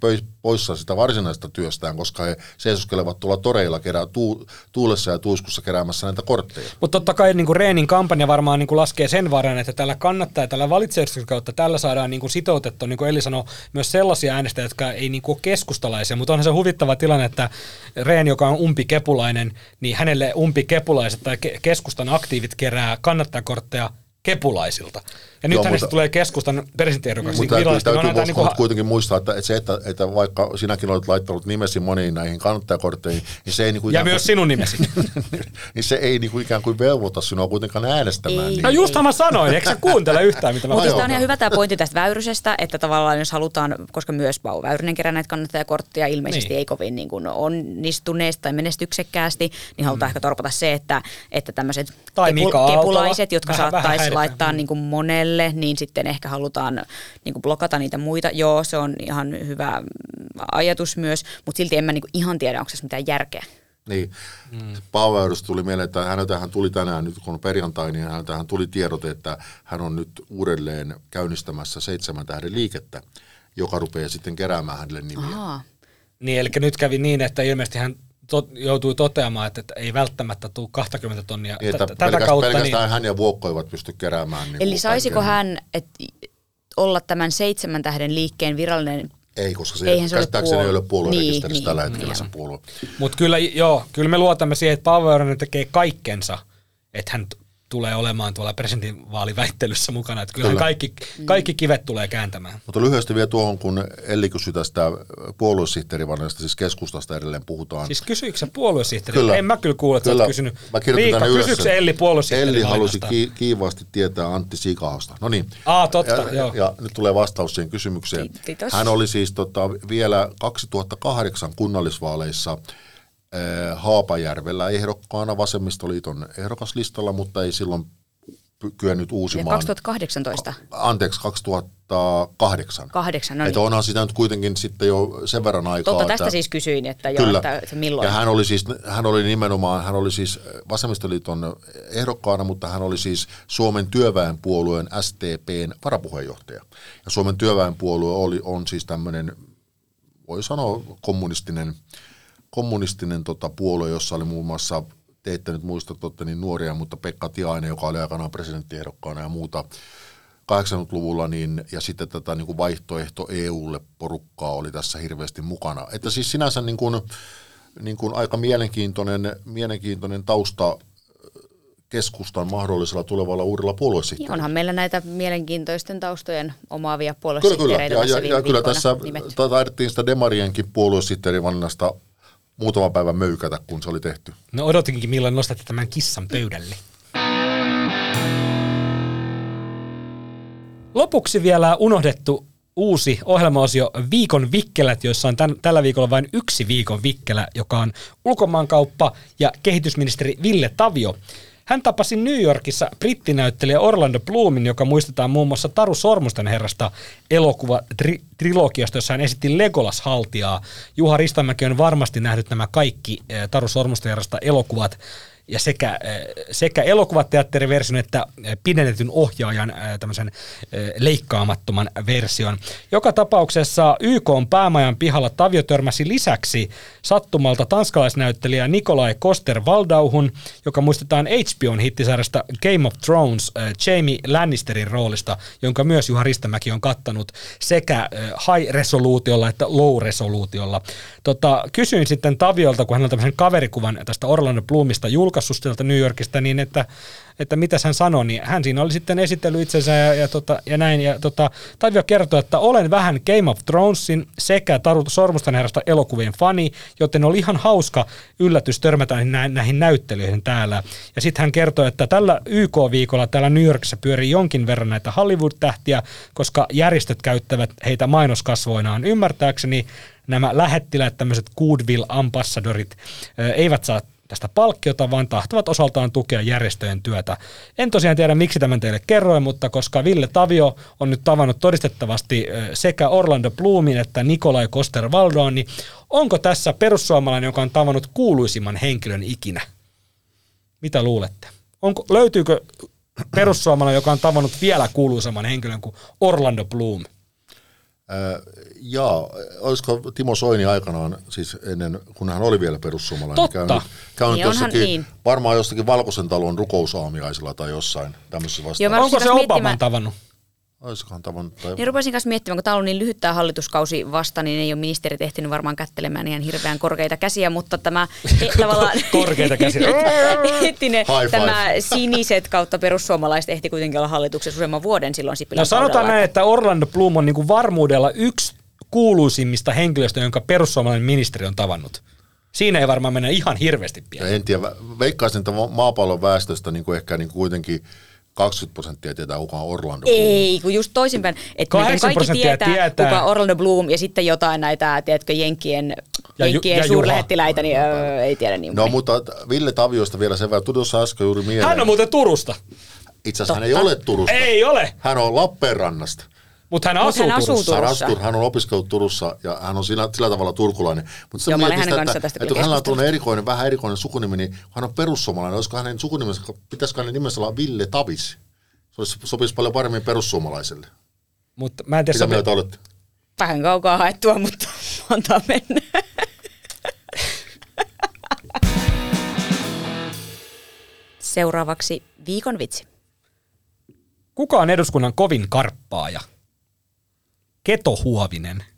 poissa sitä varsinaista työstään, koska he seisoskelevat tuolla toreilla kerää, tuu, tuulessa ja tuiskussa keräämässä näitä kortteja. Mutta totta kai niin kuin Reenin kampanja varmaan niin kuin laskee sen varan, että tällä kannattaa, tällä valitsijärjestyksen kautta tällä saadaan niin sitoutettua, niin kuin Eli sanoi, myös sellaisia äänestäjiä, jotka ei niin kuin ole keskustalaisia. Mutta onhan se huvittava tilanne, että Reen, joka on umpikepulainen, niin hänelle umpikepulaiset tai ke- keskustan aktiivit kerää kannattajakortteja kepulaisilta. Ja nyt Joo, hänestä mutta- tulee keskustan presidenttiehdokkaksi. Mutta täytyy, täytyy niin niin kuin- kuitenkin muistaa, että, että se, että, että vaikka sinäkin olet laittanut nimesi moniin näihin kannattajakortteihin, niin se ei niin kuin ja ikään myös kuin, sinun nimesi. <laughs> niin se ei niin kuin ikään kuin velvoita sinua kuitenkaan äänestämään. Ei. Niin. No justhan mä sanoin, eikö sä kuuntele yhtään, mitä mä Mutta tämä on ihan hyvä tämä pointti tästä Väyrysestä, että tavallaan jos halutaan, koska myös Pau Väyrynen kerää näitä kannattajakortteja, ilmeisesti Niin. ei kovin niin kuin onnistuneesti tai menestyksekkäästi, niin halutaan ehkä torpata se, että, että tämmöiset Mm. Kepulaiset, jotka saattaisi laittaa Mm. niin kuin monelle, niin sitten ehkä halutaan niin kuin blokata niitä muita. Joo, se on ihan hyvä ajatus myös, mutta silti en mä niin kuin ihan tiedä, onko tässä mitään järkeä. Niin. Mm. Paavaudesta tuli mieleen, että häneltähän tuli tänään, nyt kun on perjantai, niin häneltähän tuli tiedote, että hän on nyt uudelleen käynnistämässä seitsemän tähden liikettä, joka rupeaa sitten keräämään hänelle nimiä. Ahaa. Niin, eli nyt kävi niin, että ilmeisesti hän tot, joutui toteamaan, että, että ei välttämättä tule 20 tonnia Niin, että t- tätä pelkästään, kautta. pelkästään Niin, hän ja Vuokko eivät pysty keräämään. Niin Eli saisiko hän et, olla tämän seitsemän tähden liikkeen virallinen Ei, koska se Eihän se ole käsittääkseni ei puolue- ole puoluerekisterissä Niin, tällä niin, hetkellä se niin. puolue. Mutta kyllä, joo, kyllä me luotamme siihen, että Paavo tekee kaikkensa, että hän tulee olemaan tuolla presidentinvaaliväittelyssä mukana. Että kyllähän Kyllä. kaikki, kaikki kivet tulee kääntämään. Mutta lyhyesti vielä tuohon, kun Elli kysyi tästä puoluesihteerivalinnasta, siis keskustasta edelleen puhutaan. Siis kysyikö sä puoluesihteeri? Kyllä. En mä kyllä kuule, että Kyllä. kysynyt. Mä Riikka, kysyykö. Elli puoluesihteeri Elli halusi ki- kiivaasti tietää Antti Sikahosta. No niin. Aa, totta, ja, joo. ja nyt tulee vastaus siihen kysymykseen. Kiitos. Hän oli siis tota, vielä 2008 kunnallisvaaleissa Haapajärvellä ehdokkaana vasemmistoliiton ehdokaslistalla, mutta ei silloin kyennyt uusimaan. 2018. Anteeksi, 2008. Kahdeksan, no niin. Että onhan sitä nyt kuitenkin sitten jo sen verran aikaa. Totta, tästä että, siis kysyin, että joo, Kyllä. että, että milloin. Ja hän oli siis, hän oli nimenomaan, hän oli siis vasemmistoliiton ehdokkaana, mutta hän oli siis Suomen työväenpuolueen STPn varapuheenjohtaja. Ja Suomen työväenpuolue oli, on siis tämmöinen, voi sanoa kommunistinen, kommunistinen tota, puolue, jossa oli muun muassa, te ette nyt muista totta niin nuoria, mutta Pekka Tiainen, joka oli aikanaan presidenttiehdokkaana ja muuta, 80-luvulla, niin, ja sitten tätä niin kuin vaihtoehto EUlle porukkaa oli tässä hirveästi mukana. Että siis sinänsä niin kuin, niin kuin aika mielenkiintoinen, mielenkiintoinen tausta keskustan mahdollisella tulevalla uudella puoluesihteerillä. Niin onhan meillä näitä mielenkiintoisten taustojen omaavia Kyllä, kyllä. puoluesihteereitä Ja, ja, ja kyllä tässä taidettiin sitä Demarienkin puoluesihteerivannasta muutama päivä möykätä, kun se oli tehty. No odotinkin, milloin nostatte tämän kissan pöydälle. Lopuksi vielä unohdettu uusi ohjelmaosio Viikon vikkelät, joissa on tän, tällä viikolla vain yksi viikon vikkelä, joka on ulkomaankauppa ja kehitysministeri Ville Tavio. Hän tapasi New Yorkissa brittinäyttelijä Orlando Bloomin, joka muistetaan muun muassa Taru Sormusten herrasta elokuva tri- trilogiasta, jossa hän esitti Legolas-haltijaa. Juha Ristamäki on varmasti nähnyt nämä kaikki eh, Taru Sormusten herrasta elokuvat ja sekä, eh, sekä elokuvateatteriversion että eh, pidennetyn ohjaajan eh, tämmöisen leikkaamattoman version. Joka tapauksessa YK on päämajan pihalla Tavio törmäsi lisäksi sattumalta tanskalaisnäyttelijä Nikolai Koster Valdauhun, joka muistetaan HBOn hittisarjasta Game of Thrones Jamie Lannisterin roolista, jonka myös Juha Ristämäki on kattanut sekä high-resoluutiolla että low-resoluutiolla. Tota, kysyin sitten Taviolta, kun hän on tämmöisen kaverikuvan tästä Orlando Bloomista julkaissut sieltä New Yorkista, niin että, että mitä hän sanoi, niin hän siinä oli sitten esitellyt itsensä ja, ja, tota, ja näin. Ja tota, Tavio kertoi, että olen vähän Game of Thronesin sekä Taru Sormusten herrasta elokuvien fani, joten oli ihan hauska yllätys törmätä nä- näihin näyttelyihin täällä. Ja sitten hän kertoi, että tällä YK-viikolla täällä New Yorkissa pyörii jonkin verran näitä Hollywood-tähtiä, koska järjestöt käyttävät heitä mainoskasvoinaan. Ymmärtääkseni nämä lähettiläät, tämmöiset Goodwill-ambassadorit, eivät saa tästä palkkiota, vaan tahtovat osaltaan tukea järjestöjen työtä. En tosiaan tiedä, miksi tämän teille kerroin, mutta koska Ville Tavio on nyt tavannut todistettavasti sekä Orlando Bloomin että Nikolai Koster Valdoon, niin onko tässä perussuomalainen, joka on tavannut kuuluisimman henkilön ikinä? Mitä luulette? Onko, löytyykö perussuomalainen, joka on tavannut vielä kuuluisamman henkilön kuin Orlando Bloom? Ää, jaa, olisiko Timo Soini aikanaan, siis ennen, kun hän oli vielä perussuomalainen, Totta. käynyt, käynyt Niin jossakin, niin. varmaan jostakin Valkoisen talon rukousaamiaisilla tai jossain tämmöisessä mä Onko se Obaman miettimään- tavannut? Olisikohan tavannut, tai Niin rupesin kanssa miettimään, kun täällä on niin lyhyt tämä hallituskausi vasta, niin ei ole ministerit ehtinyt varmaan kättelemään ihan hirveän korkeita käsiä, mutta tämä <laughs> e, tavallaan... Korkeita käsiä. <laughs> Five. tämä siniset kautta perussuomalaiset ehti kuitenkin olla hallituksessa useamman vuoden silloin Sipilän No sanotaan kaudella. näin, että Orlando Bloom on niinku varmuudella yksi kuuluisimmista henkilöistä, jonka perussuomalainen ministeri on tavannut. Siinä ei varmaan mennä ihan hirveästi pieleen. en tiedä, veikkaisin, että ma- maapallon väestöstä niin kuin ehkä niin kuin kuitenkin 20 prosenttia tietää, kuka on Orlando. Bloom. Ei, kun just toisinpäin, että melkein 80 kaikki tietää, tietää. kuka on Orlando Bloom ja sitten jotain näitä, tiedätkö, Jenkkien, Ja Ju- Jenkkien ja suurlähettiläitä, niin öö, ei tiedä niin No moni. mutta Ville Taviosta vielä sen verran, tuli tuossa äsken juuri mieleen. Hän on muuten Turusta. Itse asiassa hän ei ole Turusta. Ei ole, Hän on Lappeenrannasta. Mutta hän Mut asuu hän asuu Turussa. Hän, asuu, hän on opiskellut Turussa ja hän on sillä, sillä tavalla turkulainen. Mutta Joo, mä olen hänen kanssaan tästä että, hänellä on tuollainen erikoinen, vähän erikoinen sukunimi, niin hän on perussuomalainen. Olisiko hänen sukunimensä, pitäisikö hänen nimensä olla Ville Tavis? Se olisi, sopisi paljon paremmin perussuomalaiselle. Mutta mä en tiedä, Mitä mieltä olette? Vähän kaukaa haettua, mutta <laughs> antaa mennä. Seuraavaksi viikon vitsi. kuka on eduskunnan kovin karppaaja? Keto Huovinen.